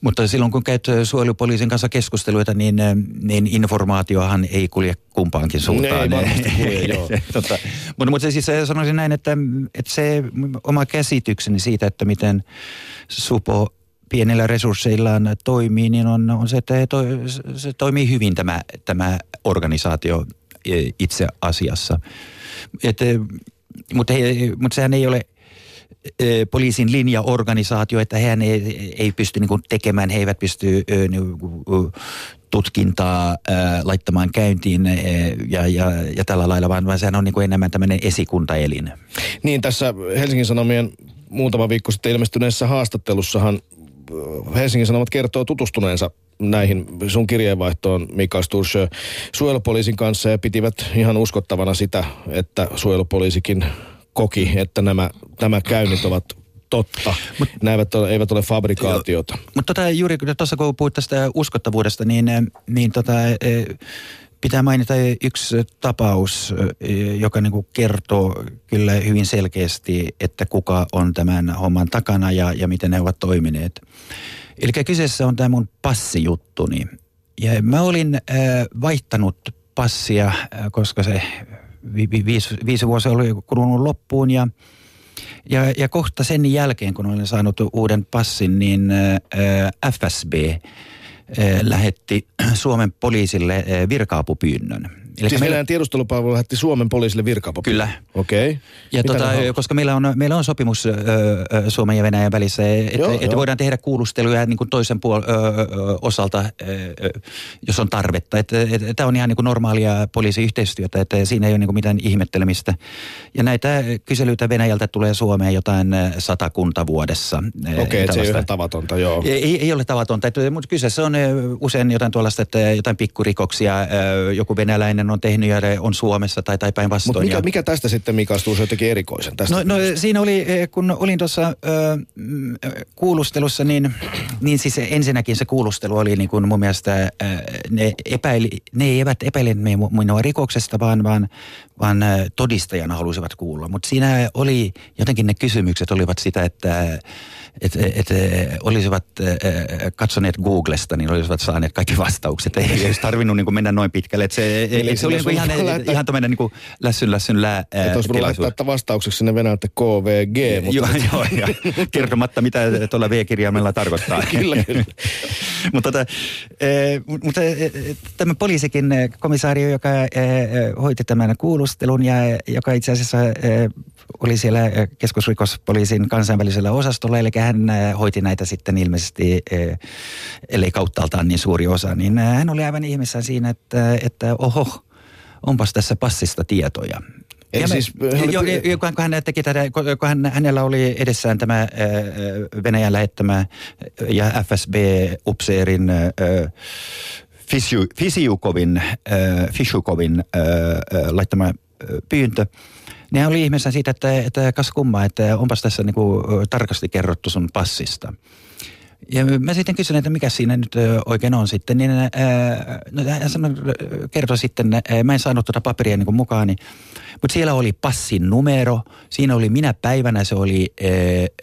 mutta silloin kun käyt suojelupoliisin kanssa keskusteluita, niin, niin informaatiohan ei kulje kumpaankin suuntaan. Ne ei varmasti kulje, joo. tota, mutta, mutta siis sanoisin näin, että, että se oma käsitykseni siitä, että miten Supo pienillä resursseillaan toimii, niin on, on se, että to, se toimii hyvin tämä, tämä organisaatio e, itse asiassa. Et, mutta, he, mutta sehän ei ole poliisin linjaorganisaatio, että hän ei, ei pysty niin kuin tekemään, he eivät pysty ö, niin kuin, tutkintaa laittamaan käyntiin ja, ja, ja tällä lailla, vaan, vaan sehän on niin kuin enemmän tämmöinen esikuntaelin. Niin tässä Helsingin Sanomien muutama viikko sitten ilmestyneessä haastattelussahan Helsingin Sanomat kertoo tutustuneensa näihin sun kirjeenvaihtoon Mika Sturge suojelupoliisin kanssa ja pitivät ihan uskottavana sitä, että suojelupoliisikin koki, että nämä, nämä käynnit ovat totta. Mut, Nämä eivät ole, eivät ole fabrikaatiota. Mutta tota, juuri tuossa kun puhuit tästä uskottavuudesta, niin, eh, niin tota, eh, pitää mainita yksi tapaus, eh, joka niin kuin kertoo kyllä hyvin selkeästi, että kuka on tämän homman takana ja, ja miten ne ovat toimineet. Eli kyseessä on tämä mun passijuttuni. Ja mä olin vaihtanut passia, koska se vi, vi, viisi, viisi vuosia oli kulunut loppuun ja ja, ja kohta sen jälkeen, kun olen saanut uuden passin, niin äh, FSB äh, lähetti Suomen poliisille äh, virkaapupyynnön. Eli siis meidän tiedustelupalvelu lähetti Suomen poliisille virka Kyllä. Okei. Okay. Ja tota, koska meillä on, meillä on sopimus ö, ö, Suomen ja Venäjän välissä, että et voidaan tehdä kuulusteluja niin kuin toisen puol- ö, ö, osalta, ö, jos on tarvetta. Tämä on ihan niin kuin normaalia poliisiyhteistyötä, että siinä ei ole niin kuin mitään ihmettelemistä. Ja näitä kyselyitä Venäjältä tulee Suomeen jotain satakunta vuodessa. Okei, okay, se ei ole tavatonta, joo. Ei, ei ole tavatonta, mutta kyseessä on usein jotain tuollaista, että jotain pikkurikoksia, joku venäläinen on tehnyt ja on Suomessa tai, tai päinvastoin. Mutta mikä, ja... mikä tästä sitten Mika Sturge jotenkin erikoisen tästä? No, no siinä oli, kun olin tuossa kuulustelussa, niin, niin siis ensinnäkin se kuulustelu oli niin kuin mun mielestä, ne, epäili, ne eivät epäile minua rikoksesta, vaan, vaan vaan äh, todistajana halusivat kuulla. Mutta siinä oli, jotenkin ne kysymykset olivat sitä, että et, et, olisivat katsoneet Googlesta, niin olisivat saaneet kaikki vastaukset. Ei olisi tarvinnut niin mennä noin pitkälle. Et se, Eli se oli niin ihan, lähettää, ihan tämmöinen niin lässyn lässyn lää Että olisi voinut laittaa että vastaukseksi sinne venäjältä KVG. Mutta... Joo, joo, ja kertomatta mitä tuolla V-kirjaimella tarkoittaa. kyllä, kyllä. mutta, tota, mutta tämä poliisikin komisaario, joka hoiti tämän kuulustelun ja joka itse asiassa oli siellä keskusrikospoliisin kansainvälisellä osastolla, eli hän hoiti näitä sitten ilmeisesti, ellei kauttaaltaan niin suuri osa, niin hän oli aivan ihmissään siinä, että, että oho, onpas tässä passista tietoja. Eli ja siis, me, jo, jo, kun hän teki tätä, kun hän, hänellä oli edessään tämä Venäjän lähettämä ja FSB-upseerin Fisiu, Fisiukovin, Fisiukovin laittama pyyntö, ne oli ihmeessä siitä, että, että kas kumma, että onpas tässä niin kuin tarkasti kerrottu sun passista. Ja mä sitten kysyin, että mikä siinä nyt oikein on sitten, niin ää, no, hän sanoi, kertoi sitten, ää, mä en saanut tuota paperia niin mukaan, niin, mutta siellä oli passin numero, siinä oli minä päivänä se oli ää,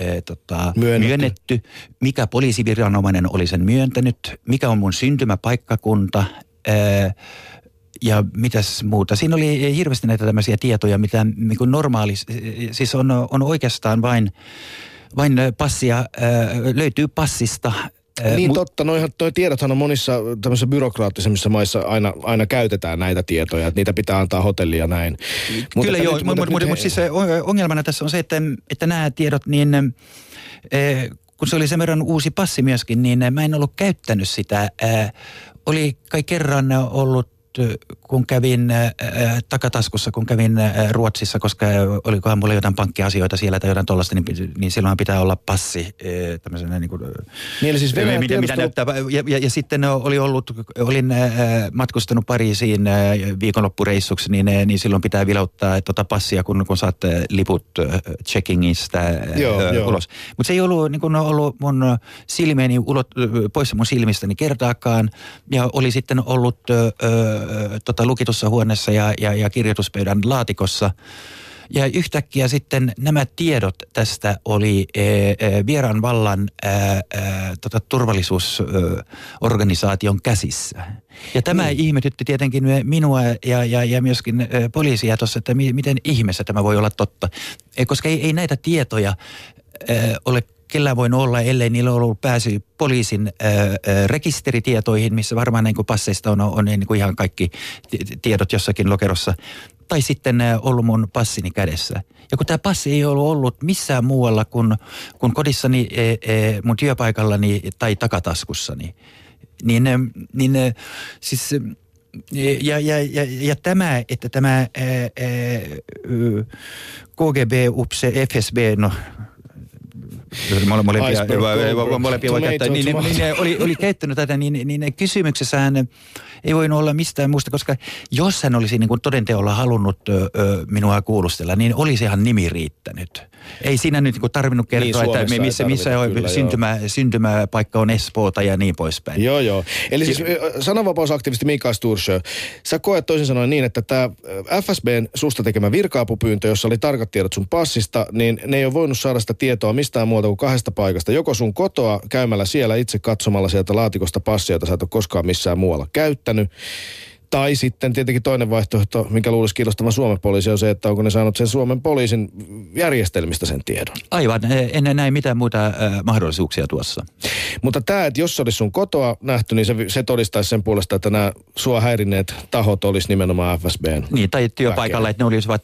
ää, tota, myönnetty. myönnetty, mikä poliisiviranomainen oli sen myöntänyt, mikä on mun syntymäpaikkakunta, ää, ja mitäs muuta. Siinä oli hirveästi näitä tämmöisiä tietoja, mitä niin kuin normaali, siis on, on oikeastaan vain, vain passia, löytyy passista niin totta, noihan toi tiedothan on monissa tämmöisissä byrokraattisemmissa maissa aina, aina käytetään näitä tietoja, että niitä pitää antaa hotellia ja näin. Kyllä joo, mutta, mutta, mutta, mutta siis ongelmana tässä on se, että, että nämä tiedot, niin kun se oli sen verran uusi passi myöskin, niin mä en ollut käyttänyt sitä. Oli kai kerran ollut kun kävin äh, takataskussa, kun kävin äh, Ruotsissa, koska olikohan mulla jotain pankkiasioita siellä tai jotain tuollaista, niin, niin silloin pitää olla passi äh, tämmöisenä niin kuin, niin eli siis mitä, mitä, mitä näyttää. Ja, ja, ja, sitten oli ollut, olin äh, matkustanut Pariisiin äh, viikonloppureissuksi, niin, äh, niin silloin pitää vilauttaa tuota passia, kun, kun saat äh, liput äh, checkingista äh, joo, äh, joo. ulos. Mutta se ei ollut, niin kuin ollut mun silmieni ulot, poissa mun silmistäni kertaakaan, ja oli sitten ollut äh, tota, lukitussa huoneessa ja, ja, ja kirjoituspöydän laatikossa. Ja yhtäkkiä sitten nämä tiedot tästä oli e, e, vieraan vallan e, e, tota, turvallisuusorganisaation käsissä. Ja tämä mm. ihmetytti tietenkin minua ja, ja, ja myöskin poliisia tuossa, että mi, miten ihmeessä tämä voi olla totta. E, koska ei, ei näitä tietoja ole kellä voi olla, ellei niillä ole ollut pääsy poliisin ää, rekisteritietoihin, missä varmaan niin kuin passeista on, on niin kuin ihan kaikki tiedot jossakin lokerossa. Tai sitten ollut mun passini kädessä. Ja kun tämä passi ei ollut ollut missään muualla kuin, kuin kodissani, ää, ää, mun työpaikallani tai takataskussani, niin, niin siis ja, ja, ja, ja tämä, että tämä ää, ää, KGB, UPSE, FSB, no molempia, molempia voi käyttää, niin, niin, niin, oli, oli käyttänyt tätä, niin, niin kysymyksessähän ei voinut olla mistään muusta, koska jos hän olisi niin kuin todenteolla halunnut ö, minua kuulustella, niin olisihan nimi riittänyt. Ei siinä nyt niin tarvinnut kertoa, niin, että missä, missä kyllä, syntymä, syntymäpaikka on Espoota ja niin poispäin. Joo, joo. Eli siis sananvapausaktivisti Mikael Stursjö, sä koet toisin sanoen niin, että tämä FSBn susta tekemä virka-apupyyntö, jossa oli tarkat tiedot sun passista, niin ne ei ole voinut saada sitä tietoa mistään muuta kuin kahdesta paikasta. Joko sun kotoa käymällä siellä itse katsomalla sieltä laatikosta passia, jota sä et ole koskaan missään muualla käyttänyt. menettänyt Tai sitten tietenkin toinen vaihtoehto, mikä luulisi kiinnostavan Suomen poliisi, on se, että onko ne saanut sen Suomen poliisin järjestelmistä sen tiedon. Aivan, en näe mitään muita äh, mahdollisuuksia tuossa. Mutta tämä, että jos se olisi sun kotoa nähty, niin se, se todistaisi sen puolesta, että nämä sua häirinneet tahot olisi nimenomaan FSBn Niin, tai työpaikalla, väkeä. että ne olisivat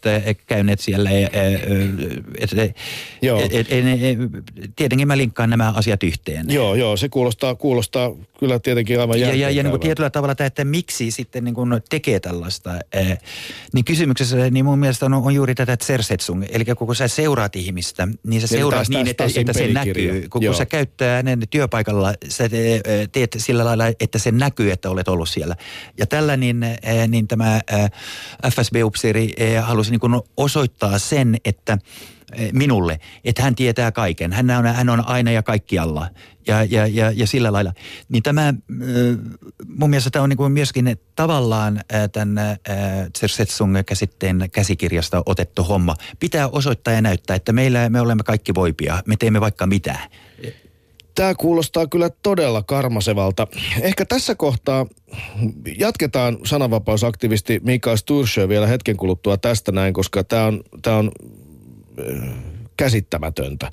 käyneet siellä. Et, et, joo. Et, et, et, et, tietenkin mä linkkaan nämä asiat yhteen. Joo, joo, se kuulostaa, kuulostaa kyllä tietenkin aivan Ja, ja, ja niin kuin tietyllä tavalla tämä, että miksi sitten niin kuin tekee tällaista, ää, niin kysymyksessä niin mun mielestä on, on juuri tätä tsersetsung. Eli kun sä seuraat ihmistä, niin sä seuraat niin, että, että se näkyy. Kun, kun sä käyttää hänen työpaikalla, sä teet sillä lailla, että se näkyy, että olet ollut siellä. Ja tällä niin, niin tämä FSB-upseeri halusi niin kuin osoittaa sen, että eh, minulle, että hän tietää kaiken. Hän on, hän on aina ja kaikkialla ja, ja, ja, ja sillä lailla. Niin tämä, äh, mun mielestä tämä on niin kuin myöskin tavallaan äh, tämän Tsersetsung-käsitteen käsikirjasta otettu homma. Pitää osoittaa ja näyttää, että meillä, me olemme kaikki voipia. Me teemme vaikka mitä. Tämä kuulostaa kyllä todella karmasevalta. Ehkä tässä kohtaa jatketaan sananvapausaktivisti Mikael Stursjö vielä hetken kuluttua tästä näin, koska tämä on, tää on käsittämätöntä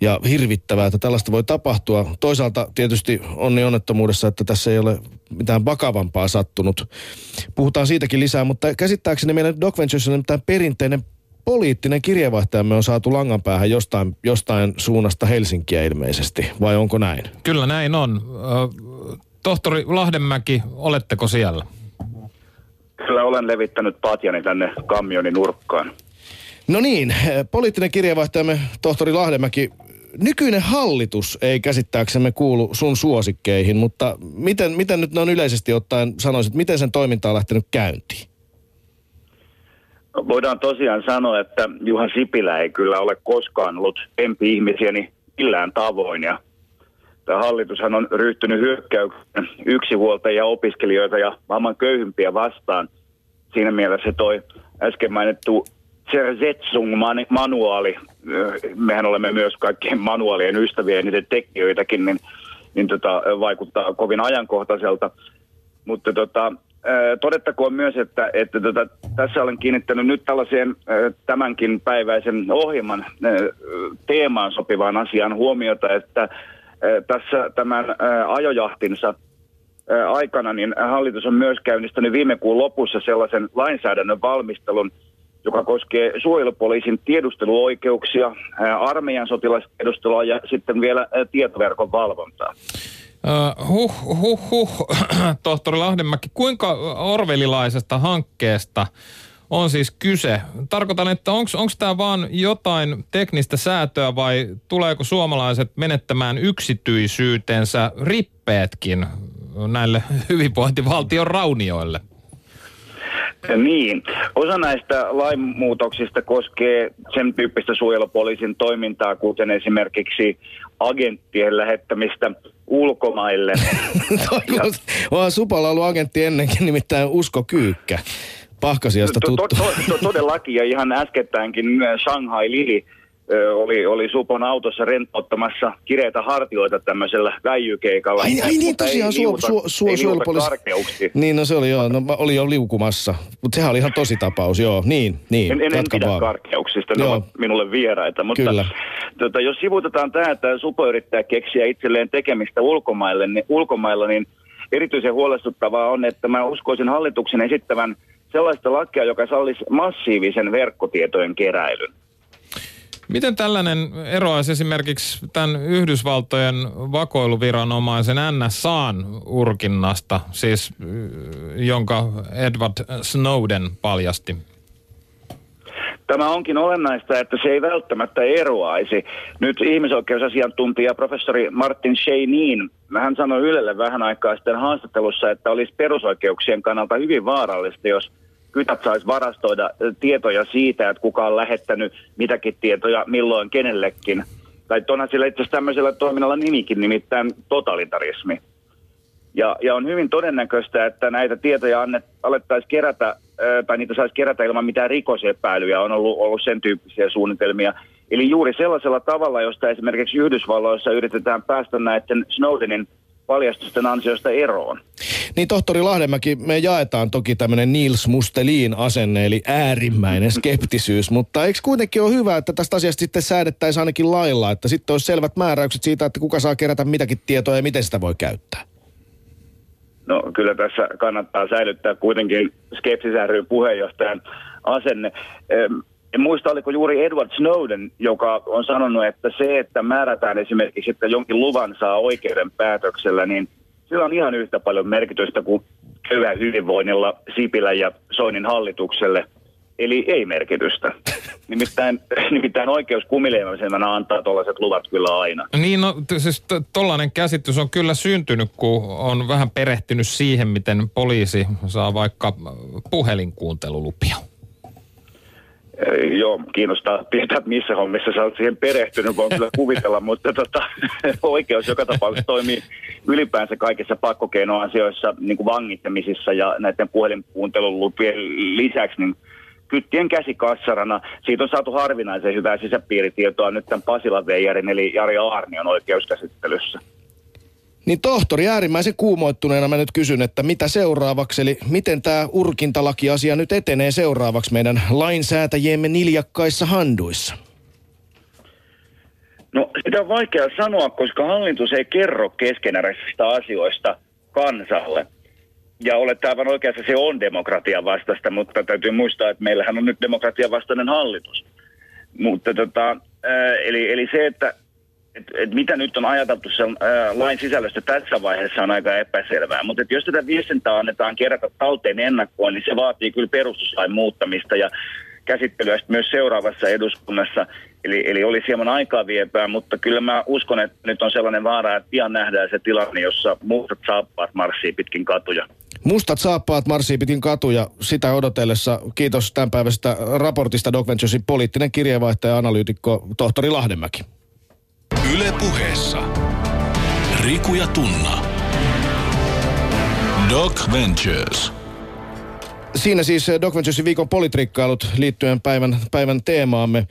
ja hirvittävää, että tällaista voi tapahtua. Toisaalta tietysti onni onnettomuudessa, että tässä ei ole mitään vakavampaa sattunut. Puhutaan siitäkin lisää, mutta käsittääkseni meidän Doc Ventures on perinteinen poliittinen kirjeenvaihtajamme on saatu langan päähän jostain, jostain suunnasta Helsinkiä ilmeisesti, vai onko näin? Kyllä näin on. Tohtori Lahdenmäki, oletteko siellä? Kyllä olen levittänyt patjani tänne kammionin nurkkaan. No niin, poliittinen kirjeenvaihtajamme tohtori Lahdenmäki, nykyinen hallitus ei käsittääksemme kuulu sun suosikkeihin, mutta miten, miten nyt noin yleisesti ottaen sanoisit, miten sen toiminta on lähtenyt käyntiin? Voidaan tosiaan sanoa, että Juha Sipilä ei kyllä ole koskaan ollut empi-ihmisiäni millään tavoin. Ja tämä hallitushan on ryhtynyt hyökkäyksen yksihuoltajia, opiskelijoita ja maailman köyhimpiä vastaan. Siinä mielessä toi äsken mainittu Zetsung-manuaali, mehän olemme myös kaikkien manuaalien ystäviä ja niiden tekijöitäkin, niin, niin tota, vaikuttaa kovin ajankohtaiselta. Mutta tota, todettakoon myös, että, että tota, tässä olen kiinnittänyt nyt tällaiseen tämänkin päiväisen ohjelman teemaan sopivaan asiaan huomiota, että tässä tämän ajojahtinsa aikana niin hallitus on myös käynnistänyt viime kuun lopussa sellaisen lainsäädännön valmistelun, joka koskee suojelupoliisin tiedusteluoikeuksia, armeijan sotilastiedustelua ja sitten vielä tietoverkon valvontaa. Uh, huh, huh, huh, tohtori Lahdenmäki, kuinka orvelilaisesta hankkeesta on siis kyse? Tarkoitan, että onko tämä vaan jotain teknistä säätöä vai tuleeko suomalaiset menettämään yksityisyytensä rippeetkin näille hyvinvointivaltion raunioille? Niin. Osa näistä lainmuutoksista koskee sen tyyppistä suojelupoliisin toimintaa, kuten esimerkiksi agenttien lähettämistä ulkomaille. ja... Supalla ollut agentti ennenkin, nimittäin Usko Kyykkä. Pahkasiasta tuttu. To, to, to, todellakin, ja ihan äskettäänkin Shanghai Lili oli, oli Supon autossa rentouttamassa kireitä hartioita tämmöisellä väijykeikalla. Ai, ai niin tosiaan, suo, suo, suo, suojelupoliisi. Niin, no se oli joo, no, oli jo liukumassa. Mutta sehän oli ihan tosi tapaus, joo, niin, niin. En, en, en pidä vaan. karkeuksista, ne joo. ovat minulle vieraita. Mutta Kyllä. Tota, jos sivutetaan tämä, että Supo yrittää keksiä itselleen tekemistä ulkomaille, niin, ulkomailla, niin erityisen huolestuttavaa on, että mä uskoisin hallituksen esittävän sellaista lakia, joka sallisi massiivisen verkkotietojen keräilyn. Miten tällainen eroaisi esimerkiksi tämän Yhdysvaltojen vakoiluviranomaisen NSAn urkinnasta, siis jonka Edward Snowden paljasti? Tämä onkin olennaista, että se ei välttämättä eroaisi. Nyt ihmisoikeusasiantuntija professori Martin Sheinin, hän sanoi Ylelle vähän aikaa sitten haastattelussa, että olisi perusoikeuksien kannalta hyvin vaarallista, jos – kytät saisi varastoida tietoja siitä, että kuka on lähettänyt mitäkin tietoja milloin kenellekin. Tai onhan sillä itse asiassa tämmöisellä toiminnalla nimikin, nimittäin totalitarismi. Ja, ja on hyvin todennäköistä, että näitä tietoja annet, alettaisiin kerätä, tai niitä saisi kerätä ilman mitään rikosepäilyjä. On ollut, ollut sen tyyppisiä suunnitelmia. Eli juuri sellaisella tavalla, josta esimerkiksi Yhdysvalloissa yritetään päästä näiden Snowdenin paljastusten ansiosta eroon. Niin tohtori Lahdemäki, me jaetaan toki tämmöinen Niels Mustelin asenne, eli äärimmäinen skeptisyys, mutta eikö kuitenkin ole hyvä, että tästä asiasta sitten säädettäisiin ainakin lailla, että sitten olisi selvät määräykset siitä, että kuka saa kerätä mitäkin tietoa ja miten sitä voi käyttää? No kyllä tässä kannattaa säilyttää kuitenkin skepsis puheenjohtajan asenne. En muista, oliko juuri Edward Snowden, joka on sanonut, että se, että määrätään esimerkiksi, että jonkin luvan saa oikeuden päätöksellä, niin sillä on ihan yhtä paljon merkitystä kuin köyhän hyvinvoinnilla Sipilä ja Soinin hallitukselle. Eli ei merkitystä. Nimittäin, nimittäin oikeus kumileimäisenä antaa tuollaiset luvat kyllä aina. Niin, no siis tollainen käsitys on kyllä syntynyt, kun on vähän perehtynyt siihen, miten poliisi saa vaikka puhelinkuuntelulupia. Joo, kiinnostaa tietää, missä hommissa sä oot siihen perehtynyt, voin kyllä kuvitella, mutta tota, oikeus joka tapauksessa toimii ylipäänsä kaikissa pakkokeinoasioissa, niin kuin vangittamisissa ja näiden puhelinkuuntelun lupien lisäksi, niin kyttien käsikassarana. Siitä on saatu harvinaisen hyvää sisäpiiritietoa nyt tämän Pasila Veijarin eli Jari Aarnion oikeuskäsittelyssä. Niin tohtori, äärimmäisen kuumoittuneena mä nyt kysyn, että mitä seuraavaksi, eli miten tämä urkintalakiasia nyt etenee seuraavaksi meidän lainsäätäjiemme niljakkaissa handuissa? No sitä on vaikea sanoa, koska hallitus ei kerro keskeneräisistä asioista kansalle. Ja olet aivan oikeassa, se on demokratian vastaista, mutta täytyy muistaa, että meillähän on nyt demokratian vastainen hallitus. Mutta tota, eli, eli se, että et, et mitä nyt on ajateltu sen ää, lain sisällöstä tässä vaiheessa on aika epäselvää. Mutta jos tätä viestintää annetaan kerätä talteen ennakkoon, niin se vaatii kyllä perustuslain muuttamista ja käsittelyä myös seuraavassa eduskunnassa. Eli, eli olisi hieman aikaa viepää, mutta kyllä mä uskon, että nyt on sellainen vaara, että pian nähdään se tilanne, jossa mustat saappaat marssii pitkin katuja. Mustat saappaat marssii pitkin katuja. Sitä odotellessa kiitos tämänpäiväisestä raportista Doc Venturesin poliittinen kirjeenvaihtaja ja analyytikko tohtori Lahdenmäki. Yle puheessa. Riku ja Tunna. Doc Ventures. Siinä siis Doc Venturesin viikon politrikkailut liittyen päivän, päivän teemaamme.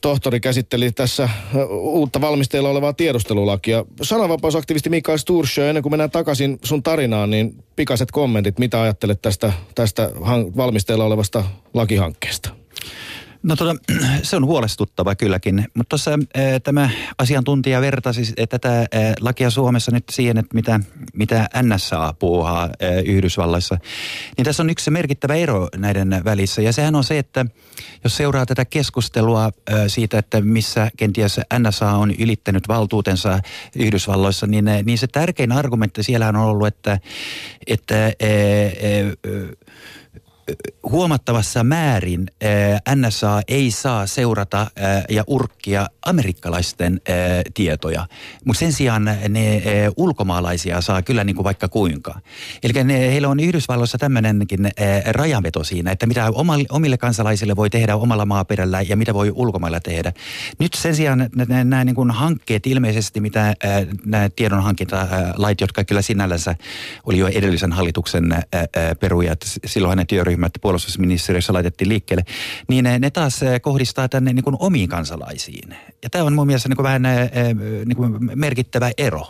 Tohtori käsitteli tässä uutta valmisteilla olevaa tiedustelulakia. Sananvapausaktivisti Mikael Stursjö, ennen kuin mennään takaisin sun tarinaan, niin pikaiset kommentit. Mitä ajattelet tästä, tästä valmisteilla olevasta lakihankkeesta? No tota, se on huolestuttava kylläkin, mutta tuossa tämä asiantuntija vertasi tätä lakia Suomessa nyt siihen, että mitä, mitä NSA puuhaa Yhdysvalloissa. Niin tässä on yksi merkittävä ero näiden välissä ja sehän on se, että jos seuraa tätä keskustelua siitä, että missä kenties NSA on ylittänyt valtuutensa Yhdysvalloissa, niin, niin se tärkein argumentti siellä on ollut, että, että huomattavassa määrin NSA ei saa seurata ja urkkia amerikkalaisten tietoja, mutta sen sijaan ne ulkomaalaisia saa kyllä niin kuin vaikka kuinka. Eli heillä on Yhdysvalloissa tämmöinenkin rajanveto siinä, että mitä omille kansalaisille voi tehdä omalla maaperällä ja mitä voi ulkomailla tehdä. Nyt sen sijaan nämä niin kuin hankkeet ilmeisesti, mitä nämä tiedonhankintalait, jotka kyllä sinällänsä oli jo edellisen hallituksen peruja, silloin ne työryhmät puolustusministeriössä laitettiin liikkeelle, niin ne taas kohdistaa tänne niin kuin omiin kansalaisiin. Ja tämä on mun mielestä niin kuin vähän niin kuin merkittävä ero.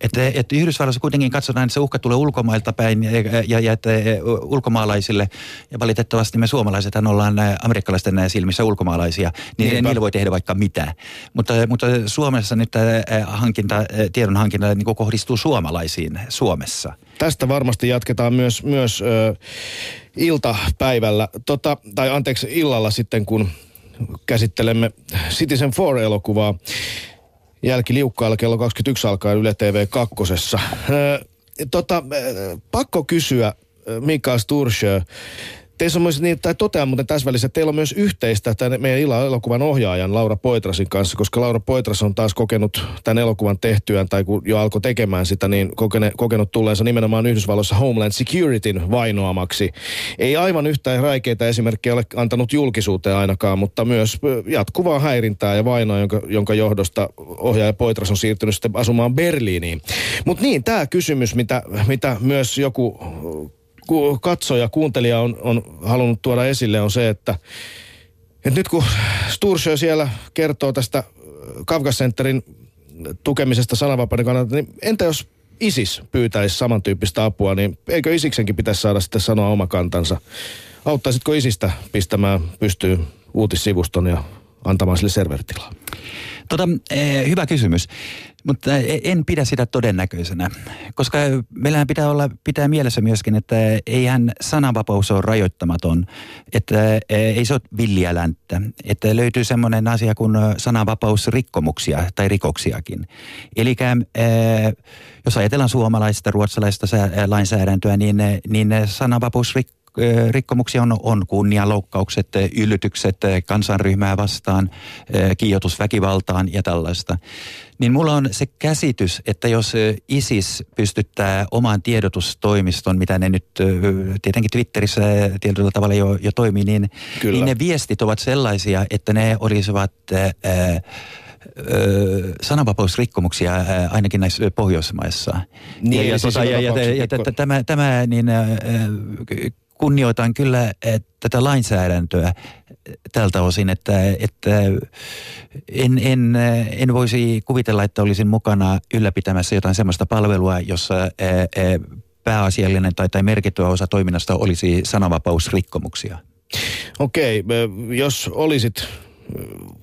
Että, että Yhdysvalloissa kuitenkin katsotaan, että se uhka tulee ulkomailta päin ja, ja, ja että ulkomaalaisille, ja valitettavasti me suomalaiset ollaan amerikkalaisten silmissä ulkomaalaisia, niin Niinpä. niillä voi tehdä vaikka mitä. Mutta, mutta Suomessa nyt hankinta, tiedon hankinta niin kohdistuu suomalaisiin Suomessa. Tästä varmasti jatketaan myös, myös ö, iltapäivällä, tota, tai anteeksi illalla sitten, kun käsittelemme Citizen 4-elokuvaa jälkiliukkailla kello 21 alkaen Yle TV 2. tota, pakko kysyä Mikael Stursjö, Teissä on myös niin, tai totean muuten tässä välissä, että teillä on myös yhteistä tämän meidän elokuvan ohjaajan Laura Poitrasin kanssa, koska Laura Poitras on taas kokenut tämän elokuvan tehtyään, tai kun jo alkoi tekemään sitä, niin kokene, kokenut tulleensa nimenomaan Yhdysvalloissa Homeland Securityn vainoamaksi. Ei aivan yhtä räikeitä esimerkkejä ole antanut julkisuuteen ainakaan, mutta myös jatkuvaa häirintää ja vainoa, jonka, jonka johdosta ohjaaja Poitras on siirtynyt sitten asumaan Berliiniin. Mutta niin, tämä kysymys, mitä, mitä myös joku katsoja, kuuntelija on, on halunnut tuoda esille, on se, että, että nyt kun Stursjö siellä kertoo tästä Kafka Centerin tukemisesta sananvapauden kannalta, niin entä jos ISIS pyytäisi samantyyppistä apua, niin eikö ISIKsenkin pitäisi saada sitten sanoa oma kantansa? Auttaisitko ISIStä pistämään pystyyn uutissivuston ja antamaan sille servertilaa? Tota, eh, hyvä kysymys. Mutta en pidä sitä todennäköisenä, koska meillähän pitää olla pitää mielessä myöskin, että eihän sananvapaus ole rajoittamaton, että ei se ole villiä länttä, että löytyy semmoinen asia kuin sananvapausrikkomuksia tai rikoksiakin. Eli jos ajatellaan suomalaista, ruotsalaista lainsäädäntöä, niin, niin sananvapausrikkomuksia rikkomuksia on, on kunnianloukkaukset, yllytykset kansanryhmää vastaan, kiihotus väkivaltaan ja tällaista. Niin mulla on se käsitys, että jos ISIS pystyttää omaan tiedotustoimiston, mitä ne nyt tietenkin Twitterissä tietyllä tavalla jo, jo toimii, niin, niin ne viestit ovat sellaisia, että ne olisivat... Ää, sananvapausrikkomuksia ainakin näissä Pohjoismaissa. Niin, ja, ja, siis tota, ja, ja, ja, ja tämä, tämä niin, kunnioitan kyllä tätä lainsäädäntöä tältä osin, että, että en, en, en voisi kuvitella, että olisin mukana ylläpitämässä jotain sellaista palvelua, jossa pääasiallinen tai, tai merkittävä osa toiminnasta olisi sananvapausrikkomuksia. Okei, jos olisit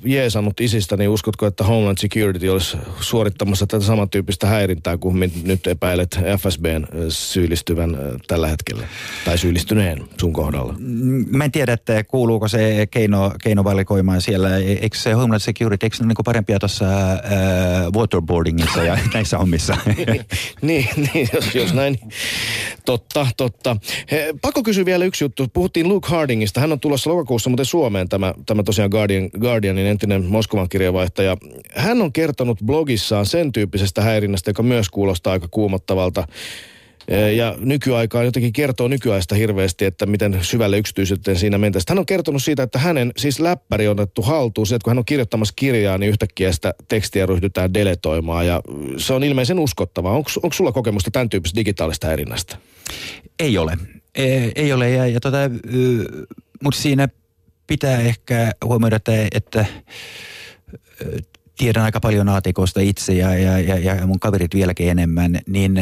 jeesannut isistä, niin uskotko, että Homeland Security olisi suorittamassa tätä samantyyppistä häirintää kuin nyt epäilet FSBn syyllistyvän tällä hetkellä? Tai syyllistyneen sun kohdalla? Mä en tiedä, että kuuluuko se keino, keinovalikoimaan siellä. E, eikö se Homeland Security, eikö ne niin parempia tuossa äh, waterboardingissa ja näissä hommissa? niin, niin jos, jos näin. Totta, totta. He, pakko kysyä vielä yksi juttu. Puhuttiin Luke Hardingista. Hän on tulossa lokakuussa muuten Suomeen, tämä, tämä tosiaan Guardian, Guardianin entinen Moskovan kirjavaihtaja. Hän on kertonut blogissaan sen tyyppisestä häirinnästä, joka myös kuulostaa aika kuumottavalta. Ja nykyaikaan jotenkin kertoo nykyaista hirveästi, että miten syvälle yksityisyyteen siinä mentäisiin. Hän on kertonut siitä, että hänen siis läppäri on otettu haltuun. Se, että kun hän on kirjoittamassa kirjaa, niin yhtäkkiä sitä tekstiä ryhdytään deletoimaan. Ja se on ilmeisen uskottavaa. Onko, onko sulla kokemusta tämän tyyppisestä digitaalista häirinnästä? Ei ole. Ei, ei ole. Ja, ja tota, mutta siinä pitää ehkä huomioida, että, että tiedän aika paljon aatikoista itse ja, ja, ja, ja mun kaverit vieläkin enemmän, niin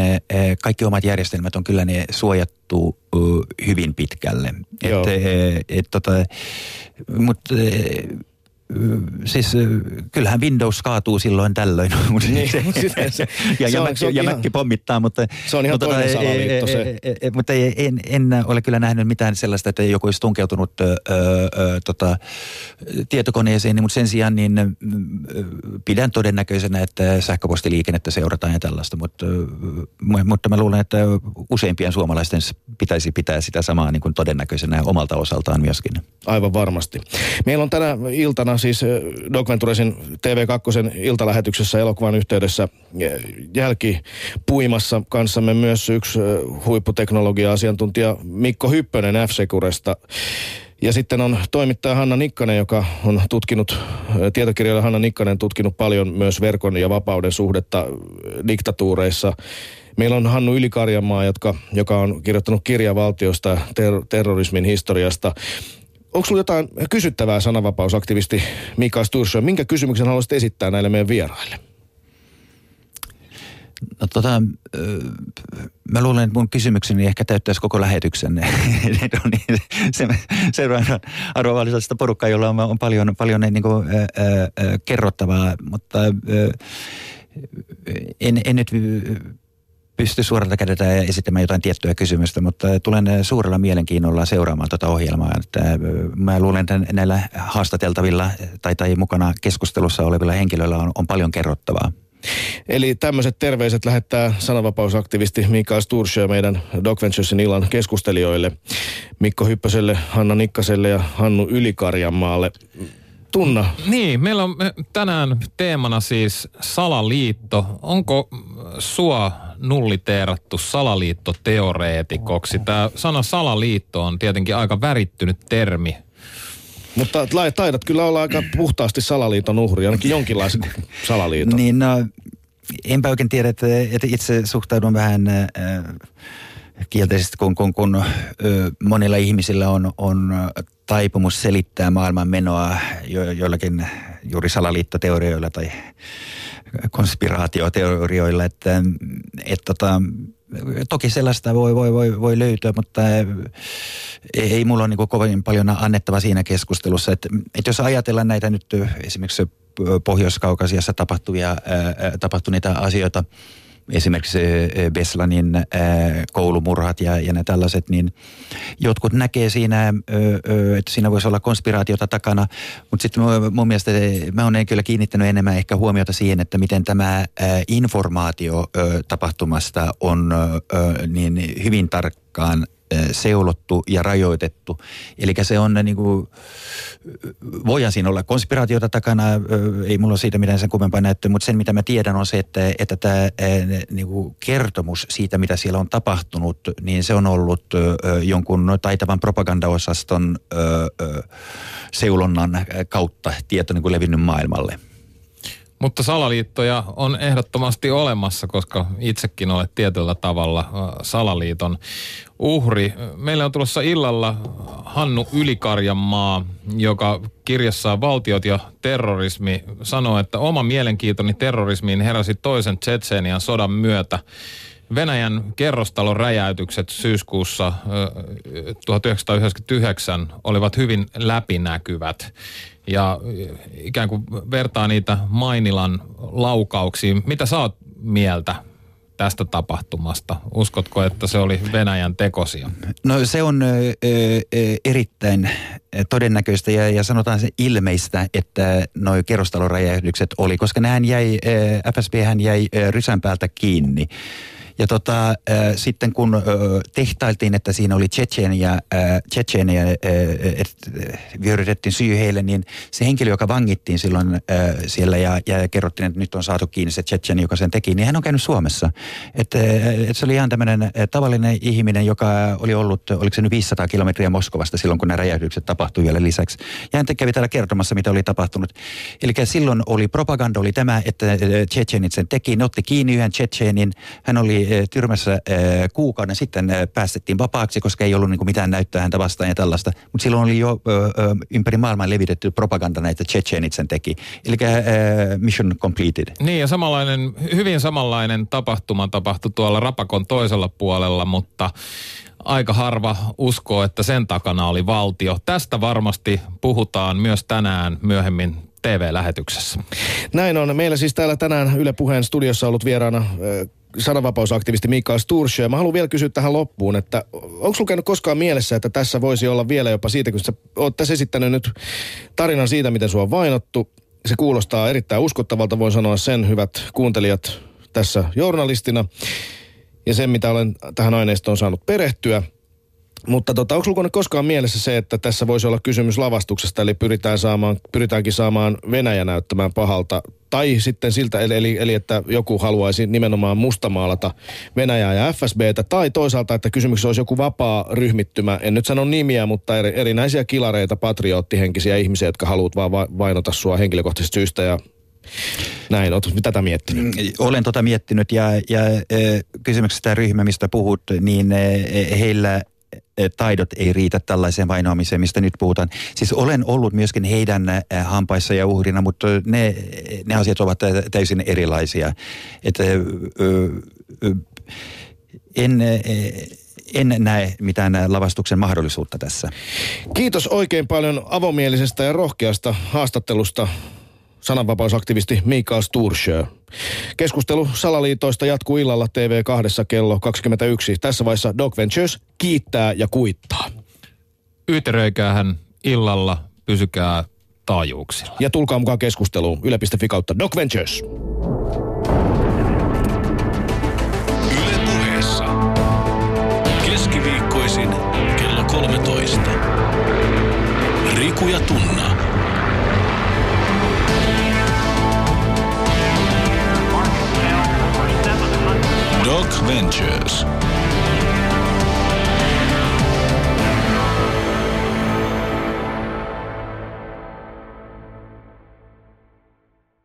kaikki omat järjestelmät on kyllä ne suojattu hyvin pitkälle. Et, et, et, tota, mutta siis kyllähän Windows kaatuu silloin tällöin. Niin, ja, ja, Mac, ja Mac pommittaa, mutta... Se on ihan mutta, toinen salaliitto se. E, e, mutta en, en ole kyllä nähnyt mitään sellaista, että joku olisi tunkeutunut ö, ö, tota, tietokoneeseen, mutta sen sijaan niin ö, pidän todennäköisenä, että sähköpostiliikennettä seurataan ja tällaista, mutta, mutta mä luulen, että useimpien suomalaisten pitäisi pitää sitä samaa niin kuin todennäköisenä omalta osaltaan myöskin. Aivan varmasti. Meillä on tänä iltana siis Doc Venturesin TV2 iltalähetyksessä elokuvan yhteydessä jälkipuimassa kanssamme myös yksi huipputeknologia-asiantuntija Mikko Hyppönen F-Securesta. Ja sitten on toimittaja Hanna Nikkanen, joka on tutkinut, tietokirjailija Hanna Nikkanen tutkinut paljon myös verkon ja vapauden suhdetta diktatuureissa. Meillä on Hannu Ylikarjanmaa, jotka, joka on kirjoittanut kirja valtiosta ter- terrorismin historiasta onko sulla jotain kysyttävää sananvapausaktivisti Mika Sturso? Minkä kysymyksen haluaisit esittää näille meidän vieraille? No tota, mä luulen, että mun kysymykseni ehkä täyttäisi koko lähetyksen. niin, se, seuraavan arvovalisesta porukkaa, jolla on, on paljon, paljon niin kuin, ää, ää, kerrottavaa, mutta ää, en, en nyt pysty suoralta kädeltä esittämään jotain tiettyä kysymystä, mutta tulen suurella mielenkiinnolla seuraamaan tuota ohjelmaa. Että mä luulen, että näillä haastateltavilla tai, tai mukana keskustelussa olevilla henkilöillä on, on paljon kerrottavaa. Eli tämmöiset terveiset lähettää sananvapausaktivisti Mikael Stursjö meidän Doc Venturesin illan keskustelijoille. Mikko Hyppöselle, Hanna Nikkaselle ja Hannu Ylikarjanmaalle. Tunna. Niin, meillä on tänään teemana siis salaliitto. Onko sua nulliteerattu salaliittoteoreetikoksi? Tämä sana salaliitto on tietenkin aika värittynyt termi. Mutta taidat kyllä olla aika puhtaasti salaliiton uhri, ainakin jonkinlaisen salaliiton. Niin, no, enpä oikein tiedä, että, että itse suhtaudun vähän äh, kielteisesti, kun, kun, kun monilla ihmisillä on, on taipumus selittää maailman menoa jo, joillakin juuri salaliittoteorioilla tai konspiraatioteorioilla, että, että tota, toki sellaista voi, voi, voi, voi löytyä, mutta ei mulla ole niin kovin paljon annettava siinä keskustelussa. Että, että jos ajatellaan näitä nyt esimerkiksi Pohjois-Kaukasiassa tapahtuvia, tapahtuneita asioita, esimerkiksi Beslanin koulumurhat ja, ja ne tällaiset, niin jotkut näkee siinä, että siinä voisi olla konspiraatiota takana, mutta sitten mun mielestä mä olen kyllä kiinnittänyt enemmän ehkä huomiota siihen, että miten tämä informaatio tapahtumasta on niin hyvin tarkkaan seulottu ja rajoitettu. Eli se on niin kuin, voidaan siinä olla konspiraatiota takana, ei mulla siitä mitään sen kummempaa näyttöä, mutta sen mitä mä tiedän on se, että, että tämä niin kuin kertomus siitä, mitä siellä on tapahtunut, niin se on ollut jonkun taitavan propagandaosaston seulonnan kautta tieto niin kuin levinnyt maailmalle. Mutta salaliittoja on ehdottomasti olemassa, koska itsekin olet tietyllä tavalla salaliiton uhri. Meillä on tulossa illalla Hannu Ylikarjanmaa, joka kirjassaan Valtiot ja terrorismi sanoo, että oma mielenkiintoni terrorismiin heräsi toisen Tsetseenian sodan myötä. Venäjän kerrostalon räjäytykset syyskuussa 1999 olivat hyvin läpinäkyvät ja ikään kuin vertaa niitä Mainilan laukauksiin. Mitä sä oot mieltä tästä tapahtumasta? Uskotko, että se oli Venäjän tekosia? No se on ö, ö, erittäin todennäköistä ja, ja sanotaan se ilmeistä, että nuo kerrostaloräjähdykset oli, koska nehän jäi, FSB hän jäi rysän päältä kiinni. Ja tota, äh, sitten kun äh, tehtailtiin, että siinä oli Tsetseniä, äh, Tsetseniä äh, äh, vyörytettiin syy heille, niin se henkilö, joka vangittiin silloin äh, siellä ja, ja kerrottiin, että nyt on saatu kiinni se Tsetseni, joka sen teki, niin hän on käynyt Suomessa. Että et se oli ihan tämmöinen tavallinen ihminen, joka oli ollut, oliko se nyt 500 kilometriä Moskovasta silloin, kun nämä räjähdykset tapahtui vielä lisäksi. Ja hän kävi täällä kertomassa, mitä oli tapahtunut. Eli silloin oli propaganda, oli tämä, että Tsetsenit sen teki. Ne otti kiinni yhden Tsetsenin. Hän oli Eh, tyrmässä eh, kuukauden sitten eh, päästettiin vapaaksi, koska ei ollut niin kuin mitään näyttöä häntä vastaan ja tällaista. Mutta silloin oli jo ympäri maailmaa levitetty propaganda näitä Chechenit sen teki. Eli mission completed. Niin ja samanlainen, hyvin samanlainen tapahtuma tapahtui tuolla Rapakon toisella puolella, mutta aika harva uskoo, että sen takana oli valtio. Tästä varmasti puhutaan myös tänään myöhemmin TV-lähetyksessä. Näin on. Meillä siis täällä tänään Yle Puheen studiossa ollut vieraana sananvapausaktivisti Mikael Stursjö. Mä haluan vielä kysyä tähän loppuun, että onko sulla käynyt koskaan mielessä, että tässä voisi olla vielä jopa siitä, kun sä oot tässä esittänyt nyt tarinan siitä, miten sua on vainottu. Se kuulostaa erittäin uskottavalta, voin sanoa sen, hyvät kuuntelijat, tässä journalistina. Ja sen, mitä olen tähän aineistoon saanut perehtyä – mutta tota, onko lukunut koskaan mielessä se, että tässä voisi olla kysymys lavastuksesta, eli pyritään saamaan, pyritäänkin saamaan Venäjä näyttämään pahalta, tai sitten siltä, eli, eli, eli että joku haluaisi nimenomaan mustamaalata Venäjää ja FSBtä, tai toisaalta, että kysymyksessä olisi joku vapaa ryhmittymä, en nyt sano nimiä, mutta eri, erinäisiä kilareita, patrioottihenkisiä ihmisiä, jotka haluat vaan vainota sua henkilökohtaisesta syystä ja näin, oletko tätä miettinyt? Mm, olen tota miettinyt ja, ja kysymyksessä tämä ryhmä, mistä puhut, niin heillä taidot ei riitä tällaiseen vainoamiseen, mistä nyt puhutaan. Siis olen ollut myöskin heidän eh, hampaissa ja uhrina, mutta ne, ne asiat ovat täysin erilaisia. Että, en, en näe mitään lavastuksen mahdollisuutta tässä. Kiitos oikein paljon avomielisestä ja rohkeasta haastattelusta sananvapausaktivisti Mikael Stursjö. Keskustelu salaliitoista jatkuu illalla TV2 kello 21. Tässä vaiheessa Doc Ventures kiittää ja kuittaa. hän illalla, pysykää taajuuksilla. Ja tulkaa mukaan keskusteluun yle.fi kautta Doc Ventures. Yle puheessa. Keskiviikkoisin kello 13. Riku ja Tunna. Doc Ventures.